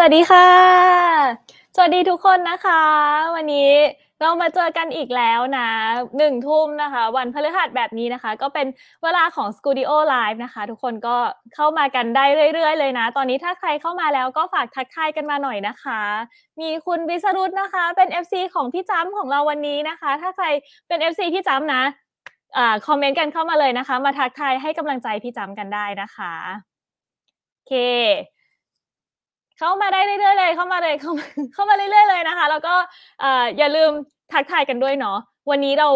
สวัสดีค่ะ สวัสดีทุกคนนะคะ วันนี้เรามาเจอกันอีกแล้วนะหนึ่งทุ่มนะคะ วันพฤหัสแบบนี้นะคะ ก็เป็นเวลาของ Studio Live นะคะ ทุกคนก็เข้ามากันได้เรื่อยๆ เลยนะ ตอนนี้ถ้าใครเข้ามาแล้วก็ฝากทักทายกันมาหน่อยนะคะ มีคุณวิสรุตนะคะ เป็น FC ของพี่จ้ำของเราวันนี้นะคะ ถ้าใครเป็น FC พี่จ้ำนะอ่าคอมเมนต์กันเข้ามาเลยนะคะ มาทักทายให้กำลังใจพี่จ้ำกันได้นะคะโอเค เข้ามาได้เรื่อยๆเลยเข้ามาเลยเข้ามาเข้ามาเรื่อยๆเลยนะคะ แล้วก็อย่าลืมทักทายกันด้วยเนาะวันนี้เรา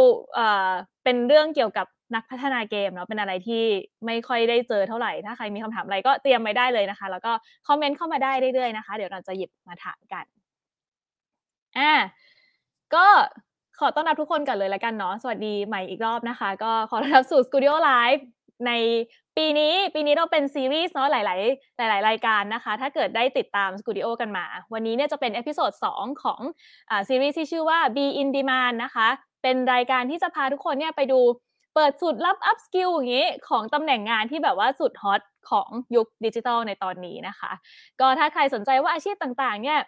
เป็นเรื่องเกี่ยวกับนักพัฒนาเกมเนาะเป็นอะไรที่ไม่ค่อยได้เจอเท่าไหร่ ถ้าใครมีคำถามอะไรก็เตรียมไว้ได้เลยนะคะ แล้วก็คอมเมนต์เข้ามาได้เรื่อยๆนะคะ เดี๋ยวเราจะหยิบมาถามกันอ่าก็ขอต้อนรับทุกคนกันเลยแล้วกันเนาะสวัสดีใหม่อีกรอบนะคะ ก็ขอต้อนรับสู่ Studio Live ใน ปีนี้ปีนี้เราเป็นซีรีส์เนาะหลาย ๆ หลาย ๆ รายการนะคะ ถ้าเกิดได้ติดตาม Skooldio กันมา วันนี้เนี่ยจะเป็น episode 2ของอซีรีส์ที่ชื่อว่า Be in Demand นะคะ เป็นรายการที่จะพาทุกคนเนี่ยไปดูเปิดสูตรลับ up skill อย่างนี้ ของตำแหน่งงานที่แบบว่าสุดฮอตของยุคดิจิทัลในตอนนี้นะคะ ก็ถ้าใครสนใจว่าอาชีพต่าง ๆ เนี่ย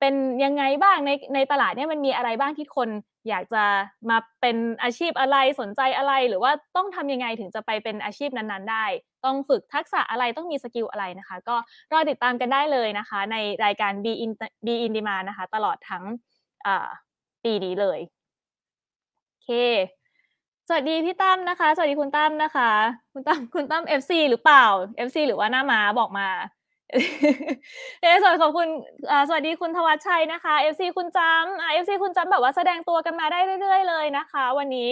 เป็นยังไงบ้างในในตลาดเนี่ยมันมีอะไรบ้างที่คนอยากจะมาเป็นอาชีพอะไรสนใจอะไร หรือว่าต้องทำยังไงถึงจะไปเป็นอาชีพนั้นๆ ได้ ต้องฝึกทักษะอะไรต้องมี skill อะไรนะคะ ก็รอติดตามกันได้เลยนะคะ ในรายการ Be in Be in Demand นะคะ ตลอดทั้งปีนี้เลยโอเค สวัสดีพี่ตั้มนะคะ สวัสดีคุณตั้มนะคะ คุณตั้มคุณตั้ม FC หรือเปล่า FC หรือว่าหน้าม้าบอกมา ในส่วนของคุณสวัสดีคุณทวัชชัยนะคะ FC คุณจำ FC คุณจำแบบว่าแสดงตัวกันมาได้เรื่อย ๆ เลยนะคะ วันนี้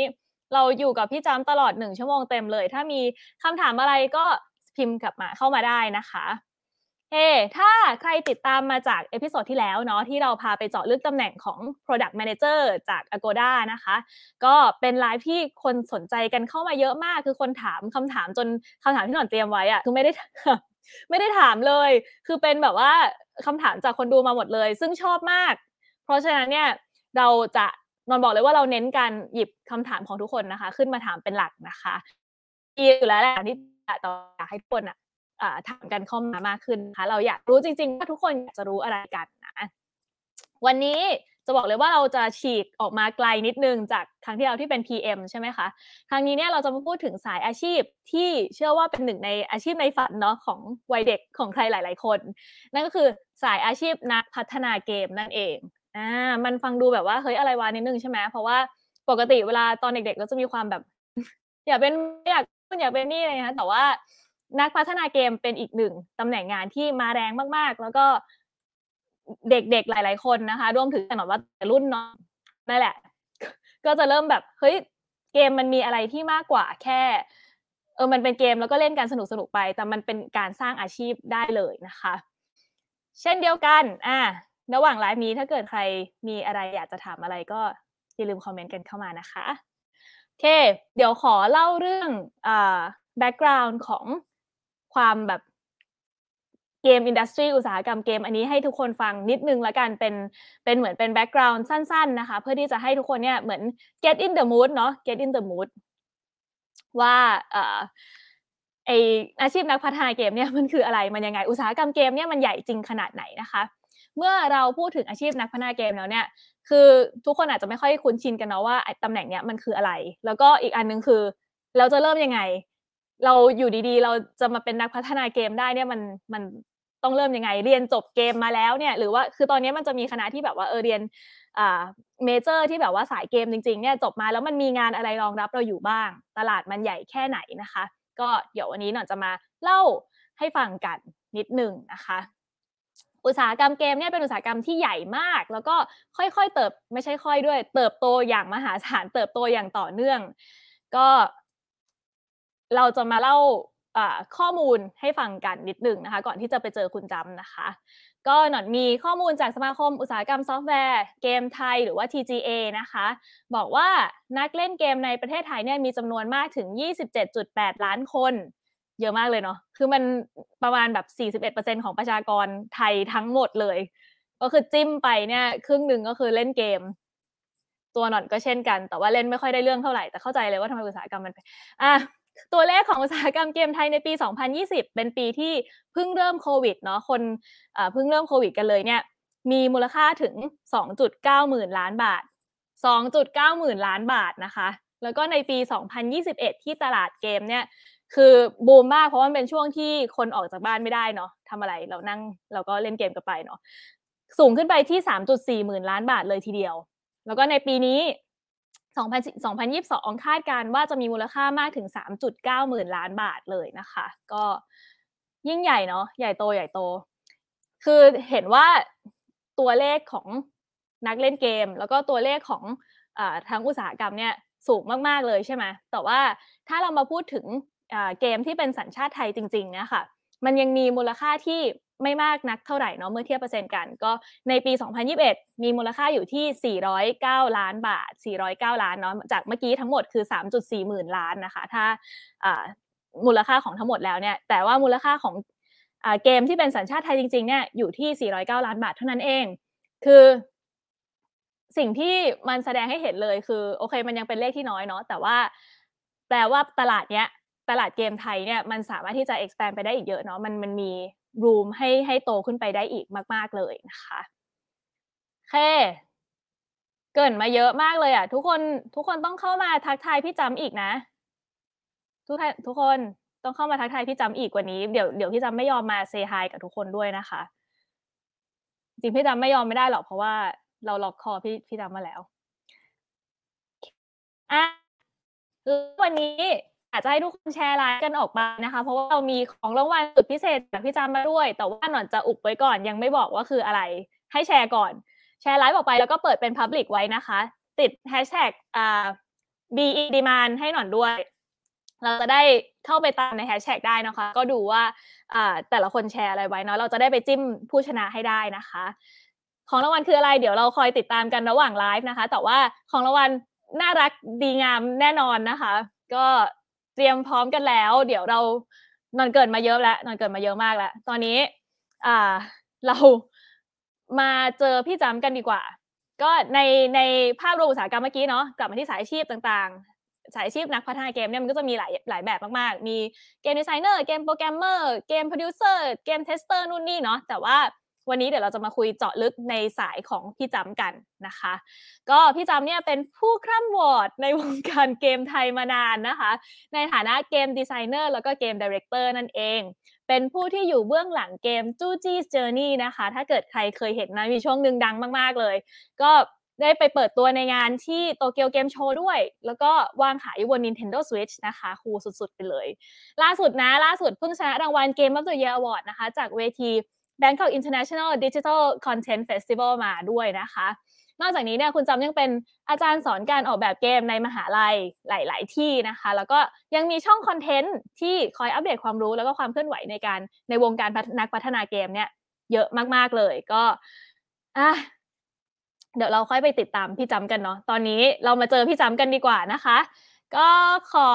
เราอยู่กับพี่จำตลอดหนึ่งชั่วโมงเต็มเลย ถ้ามีคำถามอะไรก็พิมพ์กลับมาเข้ามาได้นะคะเฮ้ถ้าใครติดตามมาจาก episode ที่แล้วเนาะที่เราพาไปเจาะลึกตำแหน่งของ Product Manager จาก Agoda นะคะ ก็เป็นไลฟ์ที่คนสนใจกันเข้ามาเยอะมาก คือคนถามคำถามจนคำถามที่หนอนเตรียมไว้อะคือไม่ได้ ไม่ได้ถามเลย คือเป็นแบบว่าคำถามจากคนดูมาหมดเลย ซึ่งชอบมาก เพราะฉะนั้นเนี่ยเราจะนอนบอกเลยว่าเราเน้นการหยิบคำถามของทุกคนนะคะ ขึ้นมาถามเป็นหลักนะคะดีอยู่แล้วแหละที่ต่ออยากให้ทุกคนอะถามกันเข้ามามากขึ้นนะคะ เราอยากรู้จริงๆว่าทุกคนอยากจะรู้อะไรกันนะวันนี้ จะบอกเลยว่าเราจะฉีกออกมาไกลนิดนึงจากครั้งที่เราที่เป็น PM ใช่ไหมคะครั้งนี้เนี่ยเราจะมาพูดถึงสายอาชีพที่เชื่อว่าเป็นหนึ่งในอาชีพในฝันเนาะของวัยเด็กของใครหลาย ๆ คน นั่นก็คือสายอาชีพนักพัฒนาเกมนั่นเองอ่ามันฟังดูแบบว่าเฮ้ยอะไรวะนิดนึงใช่ไหมเพราะว่าปกติเวลาตอนเด็กๆเราจะมีความแบบ อยากเป็นอยากอยากเป็นนี่เลยนะแต่ว่านักพัฒนาเกมเป็นอีกหนึ่งตำแหน่งงานที่มาแรงมากๆ แล้วก็ เด็กๆหลาย ๆคนนะคะรวมถึงแต่ว่ารุ่นน้องนั่นแหละ ก็จะเริ่มแบบเฮ้ยเกมมันมีอะไรที่มากกว่าแค่เออมันเป็นเกมแล้วก็เล่นกันสนุกสนุกไป แต่มันเป็นการสร้างอาชีพได้เลยนะคะ เช่นเดียวกันอ่าระหว่างไลฟ์นี้ถ้าเกิดใครมีอะไรอยากจะถามอะไรก็อย่าลืมคอมเมนต์กันเข้ามานะคะโอเค เดี๋ยวขอเล่าเรื่องอ่า background ของความแบบ game industry อุตสาหกรรมเกมอันนี้ให้ทุกคนฟังนิดนึงละกันเป็นเป็นเหมือนเป็นแบ็กกราวน์สั้นๆนะคะเพื่อที่จะให้ทุกคนเนี่ยเหมือน get in the mood เนาะ get in the mood ว่าเอ่อไออาชีพนักพัฒนาเกมเนี่ยมันคืออะไรมันยังไงอุตสาหกรรมเกมเนี่ยมันใหญ่จริงขนาดไหนนะคะ เมื่อเราพูดถึงอาชีพนักพัฒนาเกมแล้วเนี่ยคือทุกคนอาจจะไม่ค่อยคุ้นชินกันเนาะว่าตำแหน่งเนี้ยมันคืออะไร แล้วก็อีกอันนึงคือ เราจะเริ่มยังไง เราอยู่ดีๆ เราจะมาเป็นนักพัฒนาเกมได้เนี่ยมันมัน ต้องเริ่มยังไง เรียนจบเกมมาแล้วเนี่ยหรือว่าคือตอนนี้มันจะมีคณะที่แบบว่าเออเรียนเมเจอร์ที่แบบว่าสายเกมจริงๆเนี่ยจบมาแล้วมันมีงานอะไรรองรับเราอยู่บ้าง ตลาดมันใหญ่แค่ไหนนะคะ ก็เดี๋ยววันนี้หน่อยจะมาเล่าให้ฟังกันนิดหนึ่งนะคะอุตสาหกรรมเกมเนี่ยเป็นอุตสาหกรรมที่ใหญ่มาก แล้วก็ค่อยๆเติบไม่ใช่ค่อยด้วย เติบโตอย่างมหาศาลเติบโตอย่างต่อเนื่อง ก็เราจะมาเล่า ข้อมูลให้ฟังกันนิดหนึ่งนะคะ ก่อนที่จะไปเจอคุณจำนะคะ ก็หนอนมีข้อมูลจากสมาคมอุตสาหกรรมซอฟต์แวร์ เกมไทยหรือว่า TGA นะคะ บอกว่านักเล่นเกมในประเทศไทยเนี่ยมีจำนวนมากถึง 27.8 ล้านคน เยอะมากเลยเนาะคือมันประมาณแบบ 41%ของประชากรไทยทั้งหมดเลย ก็คือจิ้มไปเนี่ยครึ่งหนึ่งก็คือเล่นเกมตัวหนอนก็เช่นกัน แต่ว่าเล่นไม่ค่อยได้เรื่องเท่าไหร่แต่เข้าใจเลยว่าทำไมอุตสาหกรรมมันอะ ตัวเลขของอุตสาหกรรมเกมไทยในปี 2020 เป็นปีที่เพิ่งเริ่มโควิดเนาะคนเพิ่งเริ่มโควิดกันเลยเนี่ยมีมูลค่าถึง 2.9 หมื่นล้านบาท 2.9 หมื่นล้านบาทนะคะ แล้วก็ในปี 2021 ที่ตลาดเกมเนี่ยคือบูมมากเพราะว่าเป็นช่วงที่คนออกจากบ้านไม่ได้เนาะทำอะไรเรานั่งเราก็เล่นเกมกันไปเนาะสูงขึ้นไปที่ 3.4 หมื่นล้านบาทเลยทีเดียว แล้วก็ในปีนี้ 2022 คาดการว่าจะมีมูลค่ามากถึง 3.9 หมื่นล้านบาทเลยนะคะ ก็ยิ่งใหญ่เนาะใหญ่โตใหญ่โต คือเห็นว่าตัวเลขของนักเล่นเกม แล้วก็ตัวเลขของอทั้งอุตสาหกรรมเนี่ยสูงมาก ๆ เลยใช่ไหมแต่ว่าถ้าเรามาพูดถึงเกมที่เป็นสัญชาติไทยจริงๆเนี่ยค่ะ มันยังมีมูลค่าที่ ไม่มากนักเท่าไหร่เนาะเมื่อเทียบเปอร์เซ็นต์กัน ก็ในปี 2021 มีมูลค่าอยู่ที่ 409 ล้านบาท 409 ล้านเนาะจากเมื่อกี้ทั้งหมดคือ 3.4 หมื่นล้านนะคะ ถ้ามูลค่าของทั้งหมดแล้วเนี่ยแต่ว่ามูลค่าของเกมที่เป็นสัญชาติไทยจริงๆเนี่ยอยู่ที่ 409 ล้านบาทเท่านั้นเอง คือสิ่งที่มันแสดงให้เห็นเลยคือโอเคมันยังเป็นเลขที่น้อยเนาะแต่ว่าแปลว่าตลาดเนี้ยตลาดเกมไทยเนี่ยมันสามารถที่จะ expand ไปได้อีกเยอะเนาะมันมันมี รูมให้ให้โตขึ้นไปได้อีกมาก ๆเลยนะคะแค่เกินมาเยอะมากเลยอะ ทุกคนทุกคนต้องเข้ามาทักทายพี่จำอีกนะ ทุกท่านทุกคนต้องเข้ามาทักทายพี่จำอีกกว่านี้เดี๋ยวเดี๋ยวพี่จำไม่ยอมมาเซฮายกับทุกคนด้วยนะคะ จริงพี่จำไม่ยอมไม่ได้หรอกเพราะว่าเราล็อกคอพี่พี่จำมาแล้วอะวันนี้ากจะให้ทุกคนแชร์ไลน์กันออกมานะคะ เพราะว่าเรามีของรางวัลสุดพิเศษจากพี่จำมาด้วย แต่ว่าหนอนจะอุบไว้ก่อนยังไม่บอกว่าคืออะไร ให้แชร์ก่อน แชร์ไลฟ์ออกไปแล้วก็เปิดเป็น Public ไว้นะคะ ติดแฮชแท็กอ่า Be in Demand ให้หนอนด้วย เราจะได้เข้าไปตามในแฮชแท็กได้นะคะ ก็ดูว่าแต่ละคนแชร์อะไรไว้เนาะเราจะได้ไปจิ้มผู้ชนะให้ได้นะคะ ของรางวัลคืออะไร เดี๋ยวเราคอยติดตามกันระหว่างไลฟ์นะคะ แต่ว่าของรางวัลน่ารักดีงามแน่นอนนะคะ ก็ เตรียมพร้อมกันแล้ว เดี๋ยวเรานันเกริ่นมาเยอะแล้วนันเกริ่นมาเยอะมากแล้ว ตอนนี้อ่าเรามาเจอพี่จำกันดีกว่า ก็ในในภาพรวมอุตสาหกรรมเมื่อกี้เนาะกลับมาที่สายอาชีพต่างๆ สายอาชีพนักพัฒนาเกมเนี่ยมันก็จะมีหลายหลายแบบมากๆ มี game designer game programmer game producer game tester นู่นนี่เนาะแต่ว่า วันนี้เดี๋ยวเราจะมาคุยเจาะลึกในสายของพี่จำกันนะคะ ก็พี่จำเนี่ยเป็นผู้คร่ำหวอดในวงการเกมไทยมานานนะคะ ในฐานะ game designer แล้วก็ game director นั่นเอง เป็นผู้ที่อยู่เบื้องหลังเกมจู้จี้ Journey นะคะ ถ้าเกิดใครเคยเห็นนะมีช่วงหนึ่งดังมากๆเลย ก็ได้ไปเปิดตัวในงานที่ Tokyo Game Show ด้วย แล้วก็วางขายอยู่บน Nintendo Switch นะคะ cool สุดๆ ไปเลย ล่าสุดนะ ล่าสุดเพิ่งชนะรางวัล Game of the Year Award นะคะ จากเวที Bangkok International Digital Content Festival มาด้วยนะคะ นอกจากนี้เนี่ยคุณจำยังเป็นอาจารย์สอนการออกแบบเกมในมหาลัยหลาย ๆ ที่นะคะ แล้วก็ยังมีช่องคอนเทนต์ที่คอยอัปเดตความรู้แล้วก็ความเคลื่อนไหวในการในวงการนักพัฒนาเกมเนี่ยเยอะมาก ๆ เลยก็อะเดี๋ยวเราค่อยไปติดตามพี่จำกันเนาะ ตอนนี้เรามาเจอพี่จำกันดีกว่านะคะ ก็ขอ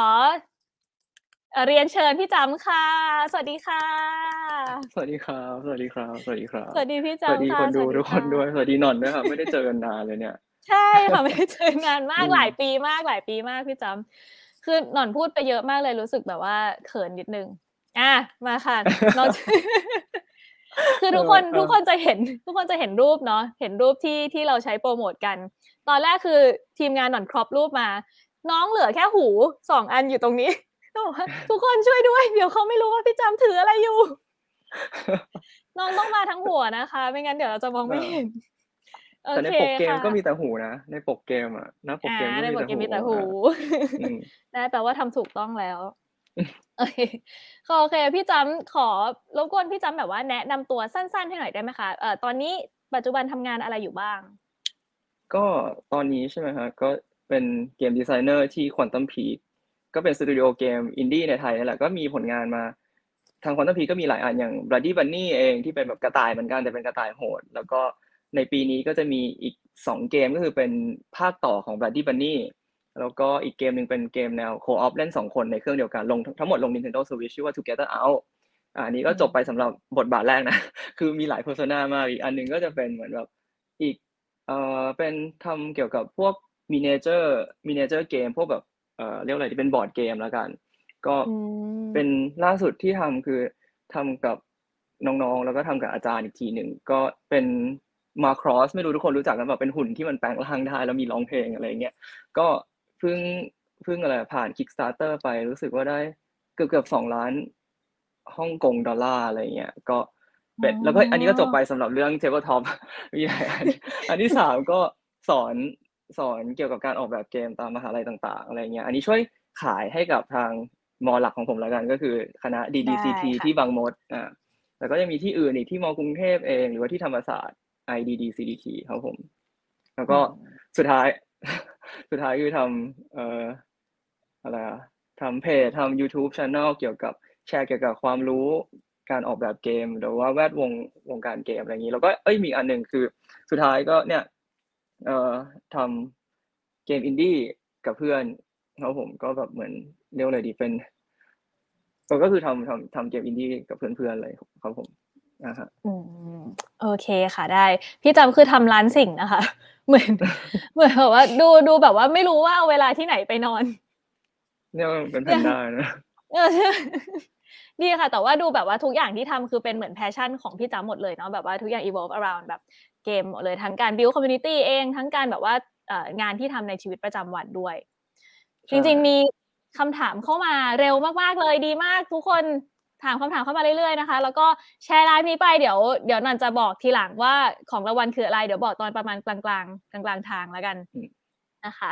เรียนเชิญพี่จำค่ะ สวัสดีค่ะ สวัสดีครับ สวัสดีครับ สวัสดีครับ สวัสดีพี่จำสวัสดีคนดูทุกคนด้วย สวัสดีนนท์ด้วยครับ ไม่ได้เจอกันนานเลยเนี่ย ใช่ค่ะไม่ได้เจอนานมากหลายปีมากหลายปีมากพี่จำคือหนอนพูดไปเยอะมากเลยรู้สึกแบบว่าเขินนิดนึง อะมาค่ะเราคือทุกคนทุกคนจะเห็น ทุกคนจะเห็นรูปเนาะเห็นรูปที่ที่เราใช้โปรโมทกัน ตอนแรกคือทีมงานหนอนครอปรูปมา น้องเหลือแค่หูสองอันอยู่ตรงนี้ ทุกคนช่วยด้วย เดี๋ยวเขาไม่รู้ว่าพี่จำถืออะไรอยู่ น้องต้องมาทั้งหัวนะคะ ไม่งั้นเดี๋ยวเราจะมองไม่เห็นแต่ในปกเกมก็มีแต่หูนะ ในปกเกมอะนะปกเกมในปกเกมมีแต่หูนะแปลว่าทำถูกต้องแล้วโอเคโอเค พี่จำขอรบกวนพี่จำแบบว่าแนะนำตัวสั้นๆให้หน่อยได้ไหมคะเอ่อตอนนี้ปัจจุบันทำงานอะไรอยู่บ้าง ก็ตอนนี้ใช่ไหมคะก็เป็น game designer ที่ Quantum Peak ก็เป็นสตูดิโอเกมอินดี้ในไทยนั่นแหละก็มีผลงานมาทาง Quantum Peak ก็มีหลายอันอย่าง Bloody Bunny เองที่เป็นแบบกระต่ายเหมือนกันแต่เป็นกระต่ายโหด แล้วก็ในปีนี้ก็จะมีอีกสองเกมก็คือเป็นภาคต่อของ Bloody Bunny แล้วก็อีกเกมหนึ่งเป็นเกมแนว co-op เล่นสองคนในเครื่องเดียวกันลงทั้งหมดลง Nintendo Switch ชื่อว่า Together Out อันนี้ก็จบไปสำหรับบทบาทแรกนะ คือมีหลาย persona มากอีกอันนึงก็จะเป็นเหมือนแบบอีกเอ่อเป็นทำเกี่ยวกับพวก miniature miniature game พวกแบบ เอ่อเรียกอะไรที่เป็น board game แล้วกัน ก็อืมเป็นล่าสุดที่ทำคือทำกับน้องๆ แล้วก็ทำกับอาจารย์อีกทีหนึ่งก็เป็น Macross ไม่รู้ทุกคนรู้จักกันแบบเป็นหุ่นที่มันแปลงร่างได้แล้วมีร้องเพลงอะไรเงี้ยก็เพิ่งเพิ่งอะไรผ่าน Kickstarter ไปรู้สึกว่าได้เกือบเกือบสองล้านฮ่องกงดอลลาร์อะไรเงี้ยก็เป็นแล้วก็อันนี้ก็จบไปสำหรับเรื่อง Tabletop มีหลายอันอันที่สามก็สอน สอนเกี่ยวกับการออกแบบเกมตามมหาลัยต่าง ๆ อะไรเงี้ย อันนี้ช่วยขายให้กับทางมอหลักของผมแล้วกันก็คือคณะ DDCT ได้ค่ะที่บางมดอ่าแล้วก็ยังมีที่อื่นอีกที่มอกรุงเทพเอง หรือว่าที่ธรรมศาสตร์ IDD CDT ครับผม แล้วก็สุดท้าย สุดท้ายคือทำเอ่ออะไรอะทำเพจทำ YouTube Channel เกี่ยวกับแชร์เกี่ยวกับความรู้การออกแบบเกม หรือว่าแวดวงวงการเกมอะไรอย่างนี้ แล้วก็เอ้ยมีอันหนึ่งคือ สุดท้ายก็เนี่ย เอ่อทำเกมอินดี้กับเพื่อนครับผมก็แบบเหมือนเรียกว่าอะไรดีเป็นเออก็คือทำทำทำเกมอินดี้กับเพื่อนๆอะไรครับผมอ่าฮะอืมโอเคค่ะได้ พี่จำคือทำร้านสิ่งนะคะ เหมือน เหมือนแบบว่า ดูดูแบบว่าไม่รู้ว่าเอาเวลาที่ไหนไปนอนเนี่ยมันเป็นแพนด้านะเออ ดีค่ะ แต่ว่าดูแบบว่าทุกอย่างที่ทำคือเป็นเหมือนแพชชั่นของพี่จ๋าหมดเลยเนาะแบบว่าทุกอย่าง evolve around แบบเกมหมดเลยทั้งการ build community เองทั้งการแบบว่าเอ่องานที่ทำในชีวิตประจำวันด้วยใช่จริง ๆ มีคำถามเข้ามาเร็วมากๆเลยดีมาก ทุกคนถามคำถามเข้ามาเรื่อยๆนะคะ แล้วก็แชร์ไลฟ์นี้ไปเดี๋ยวเดี๋ยวนันจะบอกทีหลังว่าของรางวัลคืออะไร เดี๋ยวบอกตอนประมาณกลางๆกลางกลางๆทางแล้วกันอืม นะคะ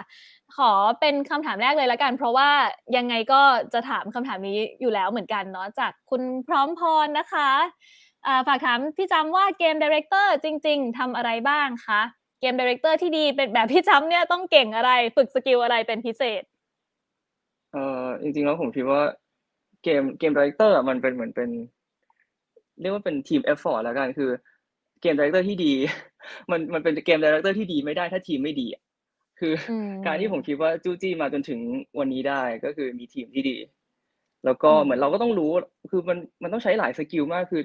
ขอเป็นคำถามแรกเลยแล้วกัน เพราะว่ายังไงก็จะถามคำถามนี้อยู่แล้วเหมือนกันเนาะจากคุณพร้อมพรนะคะฝากถามพี่จำว่า game director จริง ๆทำอะไรบ้างคะ game director ที่ดีเป็นแบบพี่จำเนี่ยต้องเก่งอะไรฝึก skill อะไรเป็นพิเศษเอ่อจริงๆแล้วผมคิดว่า game game director มันเป็นเหมือนเป็น เรียกว่าเป็น team effort แล้วกันคือ game director ที่ดี มันมันเป็น game director ที่ดีไม่ได้ถ้าทีมไม่ดีอะ คืออืมการที่ผมคิดว่าจู้จี้มาจนถึงวันนี้ได้ ก็คือมีทีมที่ดี แล้วก็อืมเหมือนเราก็ต้องรู้ คือมัน มันต้องใช้หลาย skill มาก คือ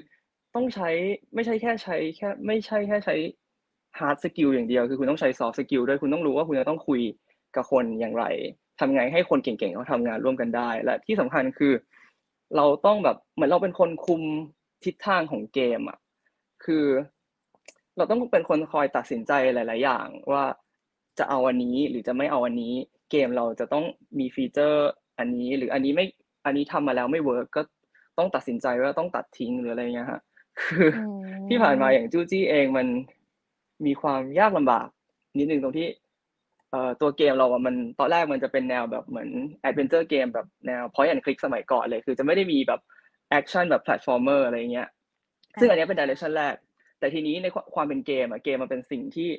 ต้องใช้ ไม่ใช่แค่ใช้แค่ ไม่ใช่แค่ใช้ hard skill อย่างเดียว คือคุณต้องใช้ soft skill ด้วย คุณต้องรู้ว่าคุณจะต้องคุยกับคนอย่างไร ทำไงให้คนเก่ง ๆ เขาทำงานร่วมกันได้ และที่สำคัญ คือ เราต้องแบบ เหมือนเราเป็นคนคุมทิศทางของเกมอะคือ เราต้องเป็นคนคอยตัดสินใจหลาย ๆ อย่างว่า จะเอาอันนี้หรือจะไม่เอาอันนี้ เกมเราจะต้องมี feature อันนี้หรืออันนี้ไม่อันนี้ทำมาแล้วไม่ work ก็ต้องตัดสินใจว่าต้องตัดทิ้งหรืออะไรเงี้ยฮะคืออืมที่ผ่านมาอย่างจู้จี้เองมันมีความยากลำบาก นิดนึงตรงที่เอ่อตัวเกมเราอะมันตอนแรกมันจะเป็นแนวแบบเหมือน adventure game แบบแนว point and click สมัยก่อนเลย คือจะไม่ได้มีแบบ action แบบ platformer อะไรเงี้ยซึ่งอันเนี้ยเป็น direction แรก แต่ทีนี้ในความความเป็นเกมอะเกมมันเป็นสิ่งที่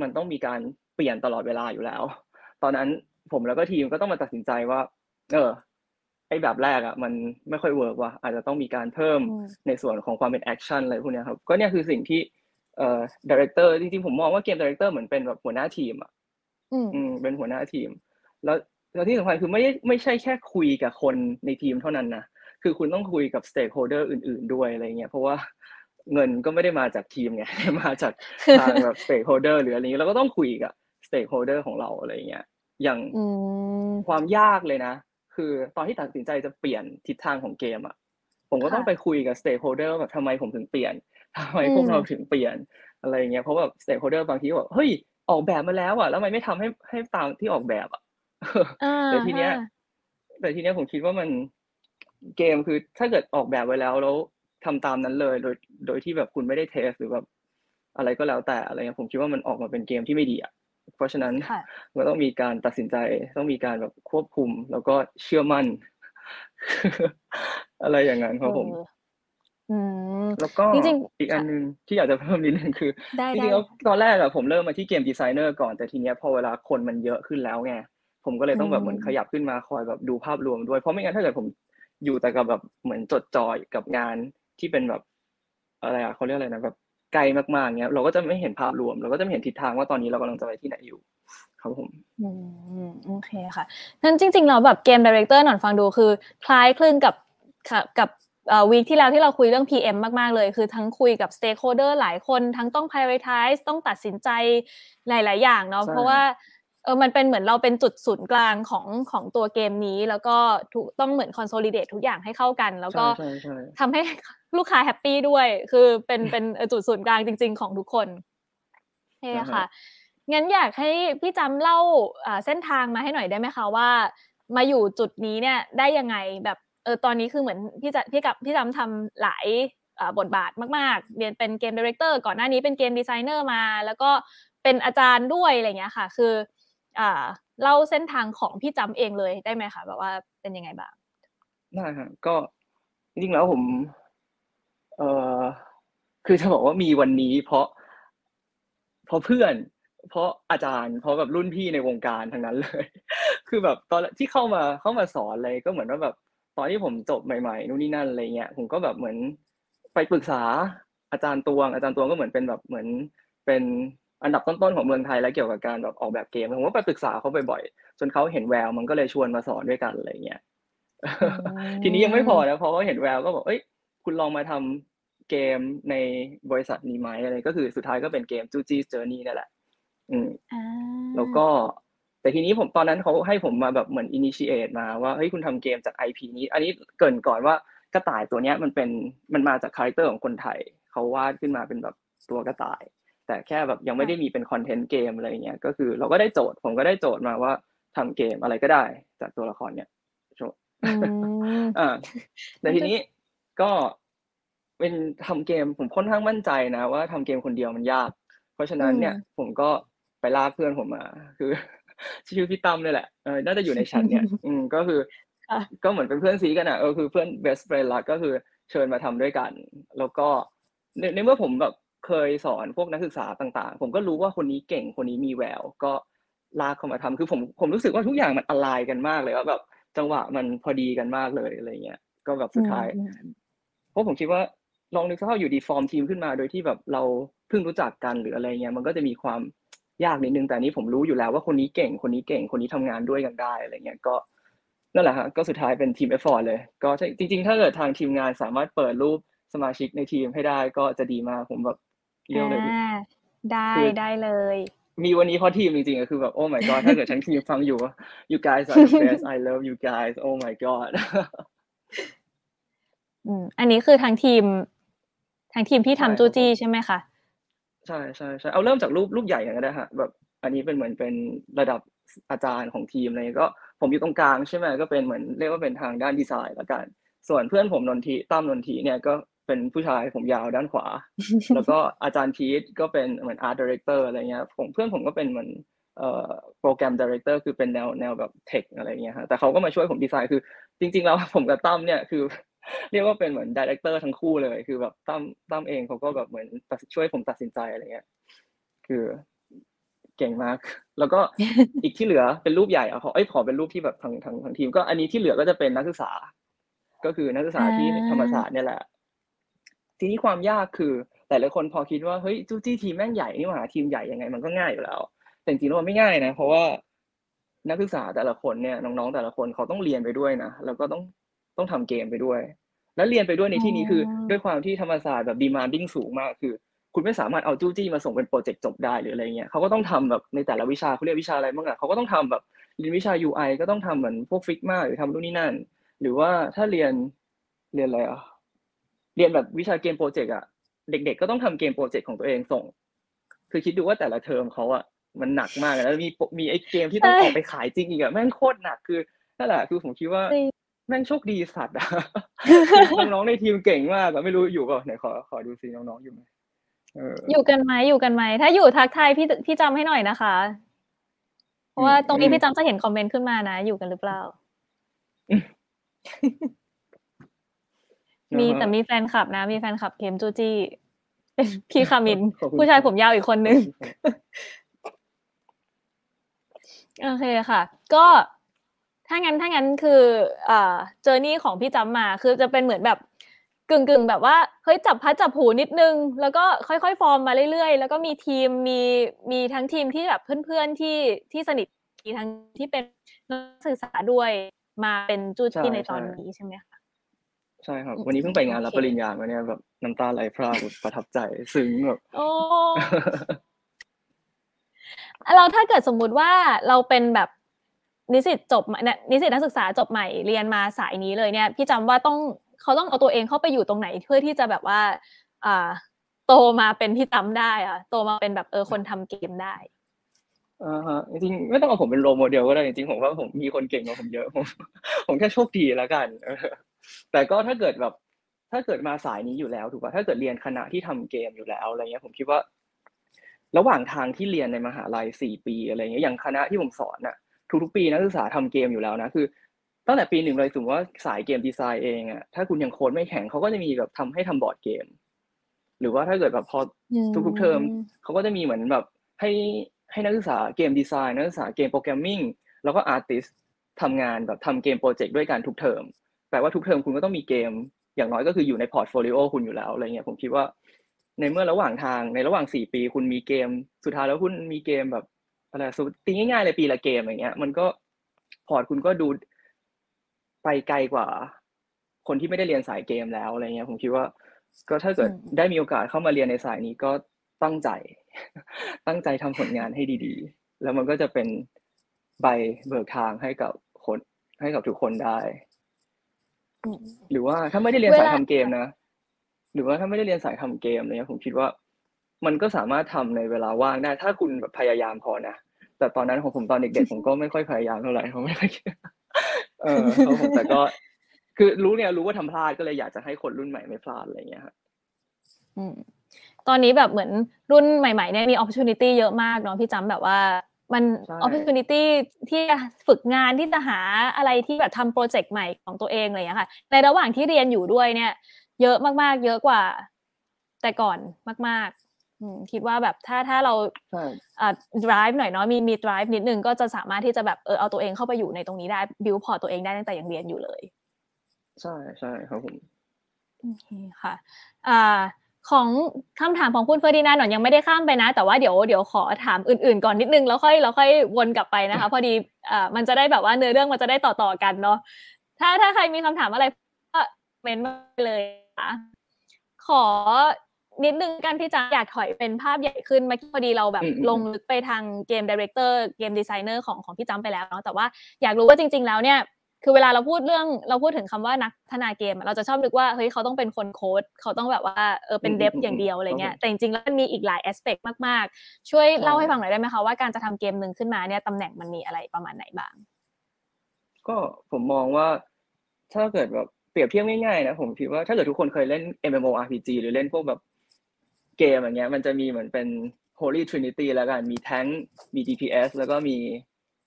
มันต้องมีการ เปลี่ยนตลอดเวลาอยู่แล้ว ตอนนั้นผมแล้วก็ทีมก็ต้องมาตัดสินใจว่า เออไอ้แบบแรกอะมันไม่ค่อย work ว่ะอาจจะต้องมีการเพิ่มอืมในส่วนของความเป็น action อะไรพวกเนี้ยครับก็เนี่ยคือสิ่งที่เอ่อ director จริงๆผมมองว่า game director เหมือนเป็นแบบหัวหน้าทีมอะอืมอืมเป็นหัวหน้าทีม แล้วแล้วที่สำคัญคือไม่ได้ไม่ใช่แค่คุยกับคนในทีมเท่านั้นนะคือคุณต้องคุยกับ stakeholder อื่น ๆด้วยอะไรเงี้ยเพราะว่าเงินก็ไม่ได้มาจากทีมไงมาจากทางแบบ stakeholder หรืออะไรเงี้ยเราก็ต้องคุยกับ stakeholder ของเราอะไรเงี้ยอย่างอืมความยากเลยนะ คือตอนที่ตัดสินใจจะเปลี่ยนทิศทางของเกมอะผมก็ต้องค่ะไปคุยกับ stakeholder แบบทำไมผมถึงเปลี่ยนทำไมพวกเราอืมถึงเปลี่ยนอะไรเงี้ยเพราะแบบ stakeholder บางทีก็บอกเฮ้ยออกแบบมาแล้วอะแล้วทำไมไม่ทำให้ให้ตามที่ออกแบบอะอ่าแต่ทีเนี้ยฮะแต่ทีเนี้ยผมคิดว่ามันเกมคือถ้าเกิดออกแบบไว้แล้วแล้วทำตามนั้นเลย โดยโดยที่แบบคุณไม่ได้ test หรือแบบอะไรก็แล้วแต่อะไรเงี้ยผมคิดว่ามันออกมาเป็นเกมที่ไม่ดีอะ เพราะฉะนั้นค่ะมันต้องมีการตัดสินใจต้องมีการแบบควบคุม แล้วก็เชื่อมั่น อะไรอย่างนั้นครับผมเอออืมแล้วก็จริงๆอีกอันค่ะหนึงที่อยากจะเพิ่มนิดนึงคือได้จได้ริงๆแล้วตอนแรกอะผมเริ่มมาที่เกมดีไซเนอร์ก่อนแต่ทีเนี้ยพอเวลาคนมันเยอะขึ้นแล้วไงผมก็เลยต้องแบบเหมือนขยับขึ้นมาคอยแบบดูภาพรวมด้วยเพราะไม่งั้นถ้าเกิดผมอยู่แต่กับแบบเหมือนจดจ่อยกับงานที่เป็นแบบ อะไรอะเขาเรียกอะไรนะแบบ ไกลมากๆเงี้ยเราก็จะไม่เห็นภาพรวม เราก็จะไม่เห็นทิศทางว่าตอนนี้เรากำลังจะไปที่ไหนอยู่ครับผมอืมโอเคค่ะนั้นจริงๆเราแบบ game director นันฟังดูคือ คล้ายคลึงกับค่ะกับ week ที่แล้วที่เราคุยเรื่อง PM มากๆเลย คือทั้งคุยกับ stakeholder หลายคนทั้งต้อง prioritize ต้องตัดสินใจหลาย ๆ อย่างเนาะใช่เพราะว่า อ่ามันเป็นเหมือนเราเป็นจุดศูนย์กลางของของตัวเกมนี้ แล้วก็ถูกต้องเหมือน consolidate ทุกอย่างให้เข้ากัน แล้วก็ใช่ใช่ทำให้ลูกค้า happy ด้วย คือเป็นเป็นเอ่อจุดศูนย์กลางจริง ๆ ของทุกคนใช่ค่ะงั้นอยากให้พี่จำเล่าอ่าเส้นทางมาให้หน่อยได้ไหมคะว่า มาอยู่จุดนี้เนี่ยได้ยังไงแบบเออตอนนี้คือเหมือนพี่จะพี่กับพี่จำทำหลายอ่าบทบาทมาก ๆ เรียนเป็น game director ก่อนหน้านี้เป็น game designer มา แล้วก็เป็นอาจารย์ด้วยอะไรเงี้ยค่ะ คืออ่า เล่าเส้นทางของพี่จำเองเลยได้ไหมคะแบบว่าเป็นยังไงบ้างได้ฮะก็จริงๆแล้วผม เอ่อคือจะบอกว่ามีวันนี้ เพราะ เพราะเพื่อน เพราะอาจารย์ เพราะแบบรุ่นพี่ในวงการทั้งนั้นเลย คือแบบตอนที่เข้ามาเข้ามาสอนอะไรก็เหมือนว่าแบบตอนที่ผมจบใหม่ๆนู่นนี่นั่นอะไรเงี้ยผมก็แบบเหมือนไปปรึกษาอาจารย์ตวง อาจารย์ตวงก็เหมือนเป็นแบบเหมือนเป็น อันดับต้นๆของเมืองไทยแล้วเกี่ยวกับการแบบออกแบบเกมผมก็ไปปรึกษาเขาบ่อยๆจนเขาเห็นแววมันก็เลยชวนมาสอนด้วยกันอะไรเงี้ยทีนี้ยังไม่พอนะเพราะว่าเห็นแววก็บอกเอ้ย คุณลองมาทำเกมในบริษัทนี้ไหมอะไรก็คือสุดท้ายก็เป็นเกมจูจี้ Journey นั่นแหละ อืมอ่าแล้วก็ แต่ทีนี้ผมตอนนั้นเขาให้ผมมาแบบเหมือน initiate มาว่าเฮ้ยคุณทำเกมจาก IP นี้ อันนี้เกริ่นก่อนว่ากระต่ายตัวเนี้ยมันเป็นมันมาจาก character ของคนไทยเขาวาดขึ้นมาเป็นแบบตัวกระต่าย แต่แค่แบบยังไม่ได้มีเป็น content เกมอะไรเงี้ยก็คือเราก็ได้โจทย์ผมก็ได้โจทย์มาว่าทำเกมอะไรก็ได้ จากตัวละครเนี่ยโจทย์อืมอ่าแต่ทีนี้ก็เป็นทำเกมผมค่อนข้างมั่นใจนะว่าทำเกมคนเดียวมันยาก เพราะฉะนั้นเนี่ยอืมผมก็ไปลากเพื่อนผมมา คือชื่อพี่ตั้มนี่แหละเออน่าจะอยู่ในชั้นเนี่ย อืมก็คือค่ะก็เหมือนเป็นเพื่อนซีกันอะเออคือเพื่อน best friend ละก็คือเชิญมาทำด้วยกัน แล้วก็ในในเมื่อผมแบบ เคยสอนพวกนักศึกษาต่าง ๆ ผมก็รู้ว่าคนนี้เก่งคนนี้มีแวว ก็ลากเข้ามาทำคือผมผมรู้สึกว่าทุกอย่างมันอลายกันมากเลยว่าแบบจังหวะมันพอดีกันมากเลยอะไรเงี้ยก็แบบสุดท้ายอืมเพราะผมคิดว่าลองนึกสภาพอยู่ดีฟอร์มทีมขึ้นมาโดยที่แบบเราเพิ่งรู้จักกันหรืออะไรเงี้ยมันก็จะมีความยากนิดนึงแต่อันนี้ผมรู้อยู่แล้วว่าคนนี้เก่งคนนี้เก่งคนนี้ทำงานด้วยกันได้อะไรเงี้ยก็นั่นแหละฮะก็สุดท้ายเป็น team effort เลย ก็ใช่จริง ๆ ถ้าเกิดทางทีมงานสามารถเปิดรูปสมาชิกในทีมให้ได้ก็จะดีมากผมแบบ เรียกเลยดิอ่าได้คือได้เลย มีวันนี้เพราะทีมจริงๆก็คือแบบ โอ้ my god ถ้าเกิดทั้งทีมฟังอยู่ you guys are the best I love you guys oh my god อืมอันนี้คือทางทีมทางทีมที่ใช่ครัทำบจูจี้ใช่ไหมคะใช่ใช่ใช่เอาเริ่มจากรูปรูปใหญ่กันก็ได้ฮะแบบ อันนี้เป็นเหมือนเป็นระดับอาจารย์ของทีมอะไรเงี้ยก็ผมอยู่ตรงกลางใช่ไหมก็เป็นเหมือนเรียกว่าเป็นทางด้านดีไซน์ละกัน ส่วนเพื่อนผมนนทีตั้มนนทีเนี่ยก็ เป็นผู้ชายผมยาวด้านขวา แล้วก็อาจารย์พีทก็เป็นเหมือน art director อะไรเงี้ยผมเพื่อนผมก็เป็นเหมือนเอ่อ program director คือเป็นแนวแนวแบบ tech อะไรเงี้ยฮะแต่เขาก็มาช่วยผมดีไซน์คือจริง ๆ แล้วผมกับตั้มเนี่ยคือ เรียกว่าเป็นเหมือน director ทั้งคู่เลย คือแบบตั้มตั้มเองเขาก็แบบเหมือนตัดช่วยผมตัดสินใจอะไรเงี้ยคือเก่งมาก แล้วก็อีกที่เหลือเป็นรูปใหญ่อะขอเอ้ยขอเป็นรูปที่แบบทางทางทางทีม ก็อันนี้ที่เหลือก็จะเป็นนักศึกษา ก็คือนักศึกษาที่อ่าธรรมศาสตร์เนี่ยแหละ ทีนี้ความยากคือ แต่ละคนพอคิดว่าเฮ้ยจู้จี้ทีมแม่งใหญ่นี่หว่าทีมใหญ่ยังไง มันก็ง่ายอยู่แล้วแต่จริงๆแล้วมันไม่ง่ายนะ เพราะว่านักศึกษาแต่ละคนเนี่ยน้องๆแต่ละคนเขาต้องเรียนไปด้วยนะแล้วก็ต้องต้องทำเกมไปด้วย แล้วเรียนไปด้วยในที่นี้คืออ๋อด้วยความที่ธรรมศาสตร์แบบ demanding สูงมากคือ คุณไม่สามารถเอาจู้จี้มาส่งเป็นโปรเจกต์จบได้หรืออะไรเงี้ยเขาก็ต้องทำแบบในแต่ละวิชาเขาเรียกวิชาอะไรบ้างอะเขาก็ต้องทำแบบเรียนวิชา UI ก็ต้องทำเหมือนพวก Figma หรือทำนู่นนี่นั่น หรือว่าถ้าเรียนเรียนอะไรอะ เรียนแบบวิชา game project อะเด็ก ๆ ก็ต้องทำ game project ของตัวเองส่ง คือคิดดูว่าแต่ละเทอมเขาอะมันหนักมากอะแล้วมีโปรมีไอ้เกมที่ต้องใช่ออกไปขายจริงอีกอะแม่งโคตรหนักคือนั่นแหละคือผมคิดว่าจริงแม่งโชคดีสัตว์อะน้องๆในทีมเก่งมากอะไม่รู้อยู่เปล่าไหนขอขอดูซิน้องๆอยู่ไหมเอออยู่กันไหมอยู่กันไหมถ้าอยู่ทักทายพี่พี่จำให้หน่อยนะคะ เพราะว่าตรงนี้อืมพี่จำจะเห็นคอมเมนต์ขึ้นมานะ อยู่กันหรือเปล่า มีนะฮะแต่มีแฟนคลับนะ มีแฟนคลับเกมจูจี้เป็นพี่คามินขอบคุณผู้ชายครับผมยาวอีกคนนึงโอเคค่ะ ก็ถ้างั้นถ้างั้นคืออ่าเจอร์นี่ของพี่จำมาคือจะเป็นเหมือนแบบกึ่งกึ่งๆแบบว่าเฮ้ยจับพัดจับผูนิดนึง แล้วก็ค่อยๆ ฟอร์มมาเรื่อยๆ แล้วก็มีทีมมีมีทั้งทีมที่แบบเพื่อนๆที่ที่สนิทมีทั้งที่เป็นนักศึกษาด้วยมาเป็นจูใช่จี้ในตอนใช่นี้ใช่ไหมคะ ใช่ครับ วันนี้เพิ่งไปงานรับโอเคปริญญามาเนี่ยแบบน้ำตาไหลพรากแบบประทับใจซึ้งแบบ โอ้เราถ้าเกิดสมมุติว่าเราเป็นแบบนิสิตจบเนี่ยนิสิตนักศึกษาจบใหม่เรียนมาสายนี้เลยเนี่ย พี่จำว่าต้องเขาต้องเอาตัวเองเข้าไปอยู่ตรงไหนเพื่อที่จะแบบว่าอ่าโตมาเป็นพี่จำได้อะโตมาเป็นแบบเออคนทำเกมได้อ่าฮะจริงๆไม่ต้องเอาผมเป็น role model ก็ได้จริงๆผมว่าผมมีคนเก่งกว่าผมเยอะผมผมแค่โชคดีแล้วกันเออ แต่ก็ถ้าเกิดแบบถ้าเกิดมาสายนี้อยู่แล้วถูกป่ะถ้าเกิดเรียนคณะที่ทำเกมอยู่แล้วอะไรเงี้ยผมคิดว่า ระหว่างทางที่เรียนในมหาลัยสี่ปีอะไรเงี้ยอย่างคณะที่ผมสอนน่ะทุกๆปีนักศึกษาทำเกมอยู่แล้วนะคือตั้งแต่ปีหนึ่งเลยสมมติว่าสาย game design เองอะถ้าคุณยังโค้ดไม่แข็งเขาก็จะมีแบบทำให้ทำ board game หรือว่าถ้าเกิดแบบพอทุกๆเทอมเขาก็จะมีเหมือนแบบให้ให้นักศึกษา game design นักศึกษา game programming แล้วก็ artist ทำงานแบบทำ game project ด้วยกันทุกเทอม แปลว่าทุกเทอมคุณก็ต้องมีเกม อย่างน้อยก็คืออยู่ใน portfolio คุณอยู่แล้วอะไรเงี้ยผมคิดว่า ในเมื่อระหว่างทางในระหว่างสี่ปี คุณมีเกม สุดท้ายแล้วคุณมีเกมแบบอะไรสุดตีง่ายๆเลยปีละเกมอย่างเงี้ย มันก็ port คุณก็ดูไปไกลกว่า คนที่ไม่ได้เรียนสายเกมแล้วอะไรเงี้ย ผมคิดว่า ก็ถ้าเกิดได้มีโอกาสเข้ามาเรียนในสายนี้ก็ตั้งใจ ตั้งใจทำผลงานให้ดีๆ แล้วมันก็จะเป็นใบเบิกทางให้กับคนให้กับทุกคนได้ หรือว่าถ้าไม่ได้เรียนสายทำเกมนะ หรือว่าถ้าไม่ได้เรียนสายทำเกมเนี่ยผมคิดว่า มันก็สามารถทำในเวลาว่างได้ ถ้าคุณแบบพยายามพอนะแต่ตอนนั้นของผมตอนเด็กๆผมก็ไม่ค่อยพยายามเท่าไหร่ผมไม่ค่อยเออผมแต่ก็ คือรู้เนี่ยรู้ว่าทำพลาดก็เลยอยากจะให้คนรุ่นใหม่ไม่พลาดอะไรเงี้ยครับอืมตอนนี้แบบเหมือนรุ่นใหม่ๆเนี่ยมี opportunity เยอะมากเนาะพี่จำแบบว่า มัน opportunity ที่ฝึกงานที่จะหาอะไรที่แบบทำโปรเจกต์ใหม่ของตัวเองอะไรอย่างเงี้ยค่ะ ในระหว่างที่เรียนอยู่ด้วยเนี่ย เยอะมากๆ เยอะกว่า แต่ก่อนมากๆอืมคิดว่าแบบถ้าถ้าเราอ่า drive หน่อยเนาะมีมี drive นิดนึงก็จะสามารถที่จะแบบเออเอาตัวเองเข้าไปอยู่ในตรงนี้ได้ build พอตัวเองได้ตั้งแต่ยังเรียนอยู่เลย ใช่ใช่ครับผมโอเคค่ะ อ่า ของคำถามของคุณเฟอร์ดินานหนอนยังไม่ได้ข้ามไปนะ แต่ว่าเดี๋ยวเดี๋ยวขอถามอื่นๆก่อนนิดนึงแล้วค่อยเราค่อยวนกลับไปนะคะ พอดีอ่ามันจะได้แบบว่าเนื้อเรื่องมันจะได้ต่อๆกันเนาะถ้าถ้าใครมีคำถามอะไรก็เมนมาเลยค่ะขอนิดนึงกันพี่จ๋าอยากถอยเป็นภาพใหญ่ขึ้นมาพอดีเราแบบลงลึกไปทาง game director game designer ของของพี่จำไปแล้วเนาะแต่ว่าอยากรู้ว่าจริง ๆ แล้วเนี่ย คือเวลาเราพูดเรื่องเราพูดถึงคำว่านักพัฒนาเกม เราจะชอบนึกว่าเฮ้ยเขาต้องเป็นคนโค้ดเขาต้องแบบว่าเออเป็น dev อย่างเดียวอะไรเงี้ยแต่จริงๆแล้วมันมีอีกหลาย aspect มากๆ ช่วยเล่าให้ฟังหน่อยได้ไหมคะว่าการจะทำเกมหนึ่งขึ้นมาเนี่ยตำแหน่งมันมีอะไรประมาณไหนบ้าง ก็ผมมองว่าถ้าเกิดแบบเปรียบเทียบง่ายๆนะผมคิดว่าถ้าเกิดทุกคนเคยเล่น MMORPG หรือเล่นพวกแบบเกมอย่างเงี้ย มันจะมีเหมือนเป็น Holy Trinity แล้วกันมีแทงมี DPS แล้วก็มี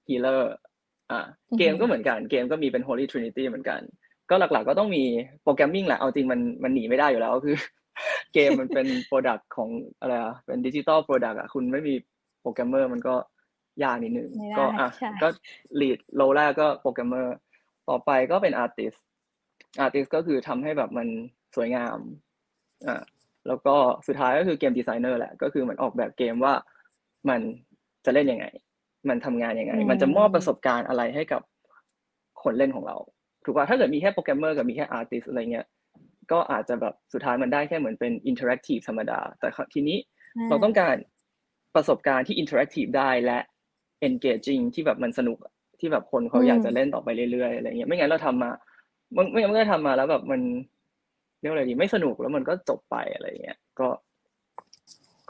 Healer อ่าเกมก็เหมือนกันเกมก็มีเป็น Holy Trinity เหมือนกัน ก็หลักๆ ก็ต้องมี programming แหละเอาจริงมันมันหนีไม่ได้อยู่แล้วคือ เกมมันเป็น product ของอะไรอะเป็น digital product อะคุณไม่มีโปรแกรมเมอร์มันก็ยากนิดนึงก็อะก็ lead role แรกก็โปรแกรมเมอร์ต่อไปก็เป็น artist artist ก็คือทำให้แบบมันสวยงามอ่าแล้วก็สุดท้ายก็คือ game designer แหละ ก็คือมันออกแบบเกมว่ามันจะเล่นยังไง มันทำงานยังไง มันจะมอบประสบการณ์อะไรให้กับคนเล่นของเรา ถูกป่ะถ้าเกิดมีแค่โปรแกรมเมอร์กับมีแค่ artist อะไรเงี้ย ก็อาจจะแบบสุดท้ายมันได้แค่เหมือนเป็น interactive ธรรมดา แต่ทีนี้เราต้องการประสบการณ์ที่ interactive ได้และ engaging ที่แบบมันสนุกที่แบบคนเขาอยากจะเล่นต่อไปเรื่อยๆอะไรเงี้ยไม่งั้นเราทำมาไม่งั้นก็ทำมาแล้วแบบมันเรียกอะไรดีไม่สนุกแล้วมันก็จบไปอะไรเงี้ยก็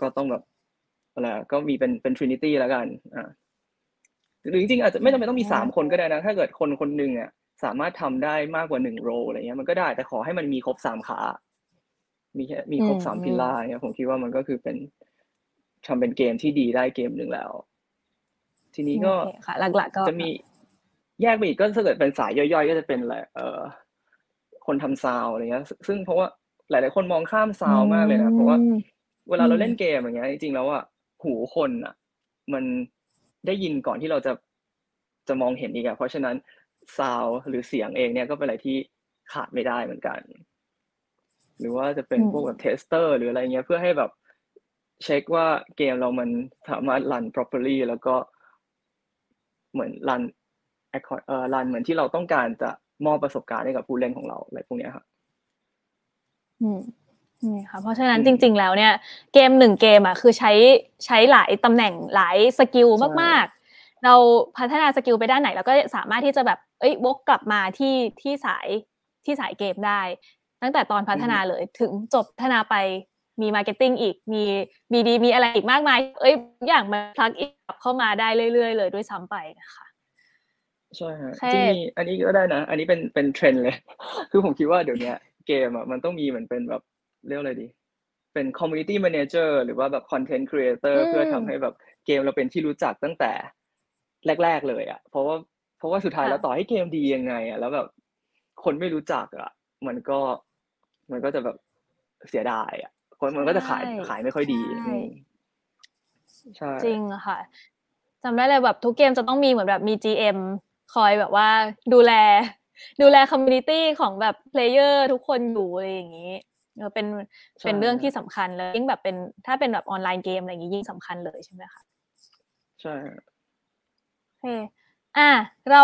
ก็ต้องแบบอะไรก็มีเป็นเป็น trinity แล้วกันอ่า หรือจริงๆอาจจะไม่จำเป็นต้องมีสามคนก็ได้นะ ถ้าเกิดคนคนหนึ่งอะสามารถทำได้มากกว่าหนึ่ง role อะไรเงี้ยมันก็ได้แต่ขอให้มันมีครบสามขา มีแค่มีครบสามพิลล่าเนี่ยผมคิดว่ามันก็คือเป็นทำเป็นเกมที่ดีได้เกมหนึ่งแล้ว ทีนี้ก็หลักๆก็จะมีแยกไปอีกก็ถ้าเกิดเป็นสายย่อยๆ ก็จะเป็นอะไรเออคนทำซาวอะไรเงี้ย ซึ่งเพราะว่าหลาย ๆ คนมองข้ามซาวมากเลยนะเพราะว่า เวลาเราเล่นเกมอย่างเงี้ยจริงๆแล้วอะหูคนอะ มัน ได้ยินก่อนที่เราจะจะมองเห็นอีกอะเพราะฉะนั้นซาวหรือเสียงเองเนี่ยก็เป็นอะไรที่ขาดไม่ได้เหมือนกัน หรือว่าจะเป็นพวกแบบ tester หรืออะไรเงี้ยเพื่อให้แบบเช็คว่าเกมเรามันสามารถรัน properly แล้วก็เหมือน run เอ่อ run เหมือนที่เราต้องการจะมอบประสบการณ์ให้กับผู้เล่นของเราอะไรพวกนี้ครับอืม นี่ค่ะเพราะฉะนั้นอืมจริง ๆ แล้วเนี่ยเกมหนึ่งเกมอะคือใช้ใช้หลายตำแหน่งหลาย skill ใช่มากๆ เราพัฒนา skill ไปด้านไหนเราก็สามารถที่จะแบบเอ้ยวกกลับมาที่ที่สายที่สายเกมได้ ตั้งแต่ตอนพัฒนาเลยถึงจบพัฒนาไปมี marketing อีกมี BD มีอะไรอีกมากมาย เอ้ยทุกอย่างมัน plug in เข้ามาได้เรื่อย ๆ เลยด้วยซ้ำไปนะคะใช่ฮะโอเคจริงมีอันนี้ก็ได้นะ อันนี้เป็นเป็นเทรนด์เลย คือผมคิดว่าเดี๋ยวเนี้ยเกมอะมันต้องมีเหมือนเป็นแบบ เรียกอะไรดี เป็น community manager หรือว่าแบบ content creator อืมเพื่อทำให้แบบเกมเราเป็นที่รู้จักตั้งแต่แรก ๆ เลยอะ เพราะว่าเพราะว่าสุดท้ายแล้วต่อให้เกมดียังไงอะแล้วแบบคนไม่รู้จักอะ มันก็มันก็จะแบบเสียดายอะคนมันก็จะขายใช่ขายไม่ค่อยดีใช่อืมใช่จริงอะค่ะจำได้เลยแบบทุกเกมจะต้องมีเหมือนแบบมี GM คอยแบบว่าดูแล ดูแล community ของแบบ player ทุกคนอยู่อะไรอย่างนี้ เออเป็นใช่เป็นเรื่องที่สำคัญเลยยิ่งแบบเป็นถ้าเป็นแบบออนไลน์เกมอะไรอย่างนี้ยิ่งสำคัญเลยใช่ไหมคะใช่ฮะโอเคอะเรา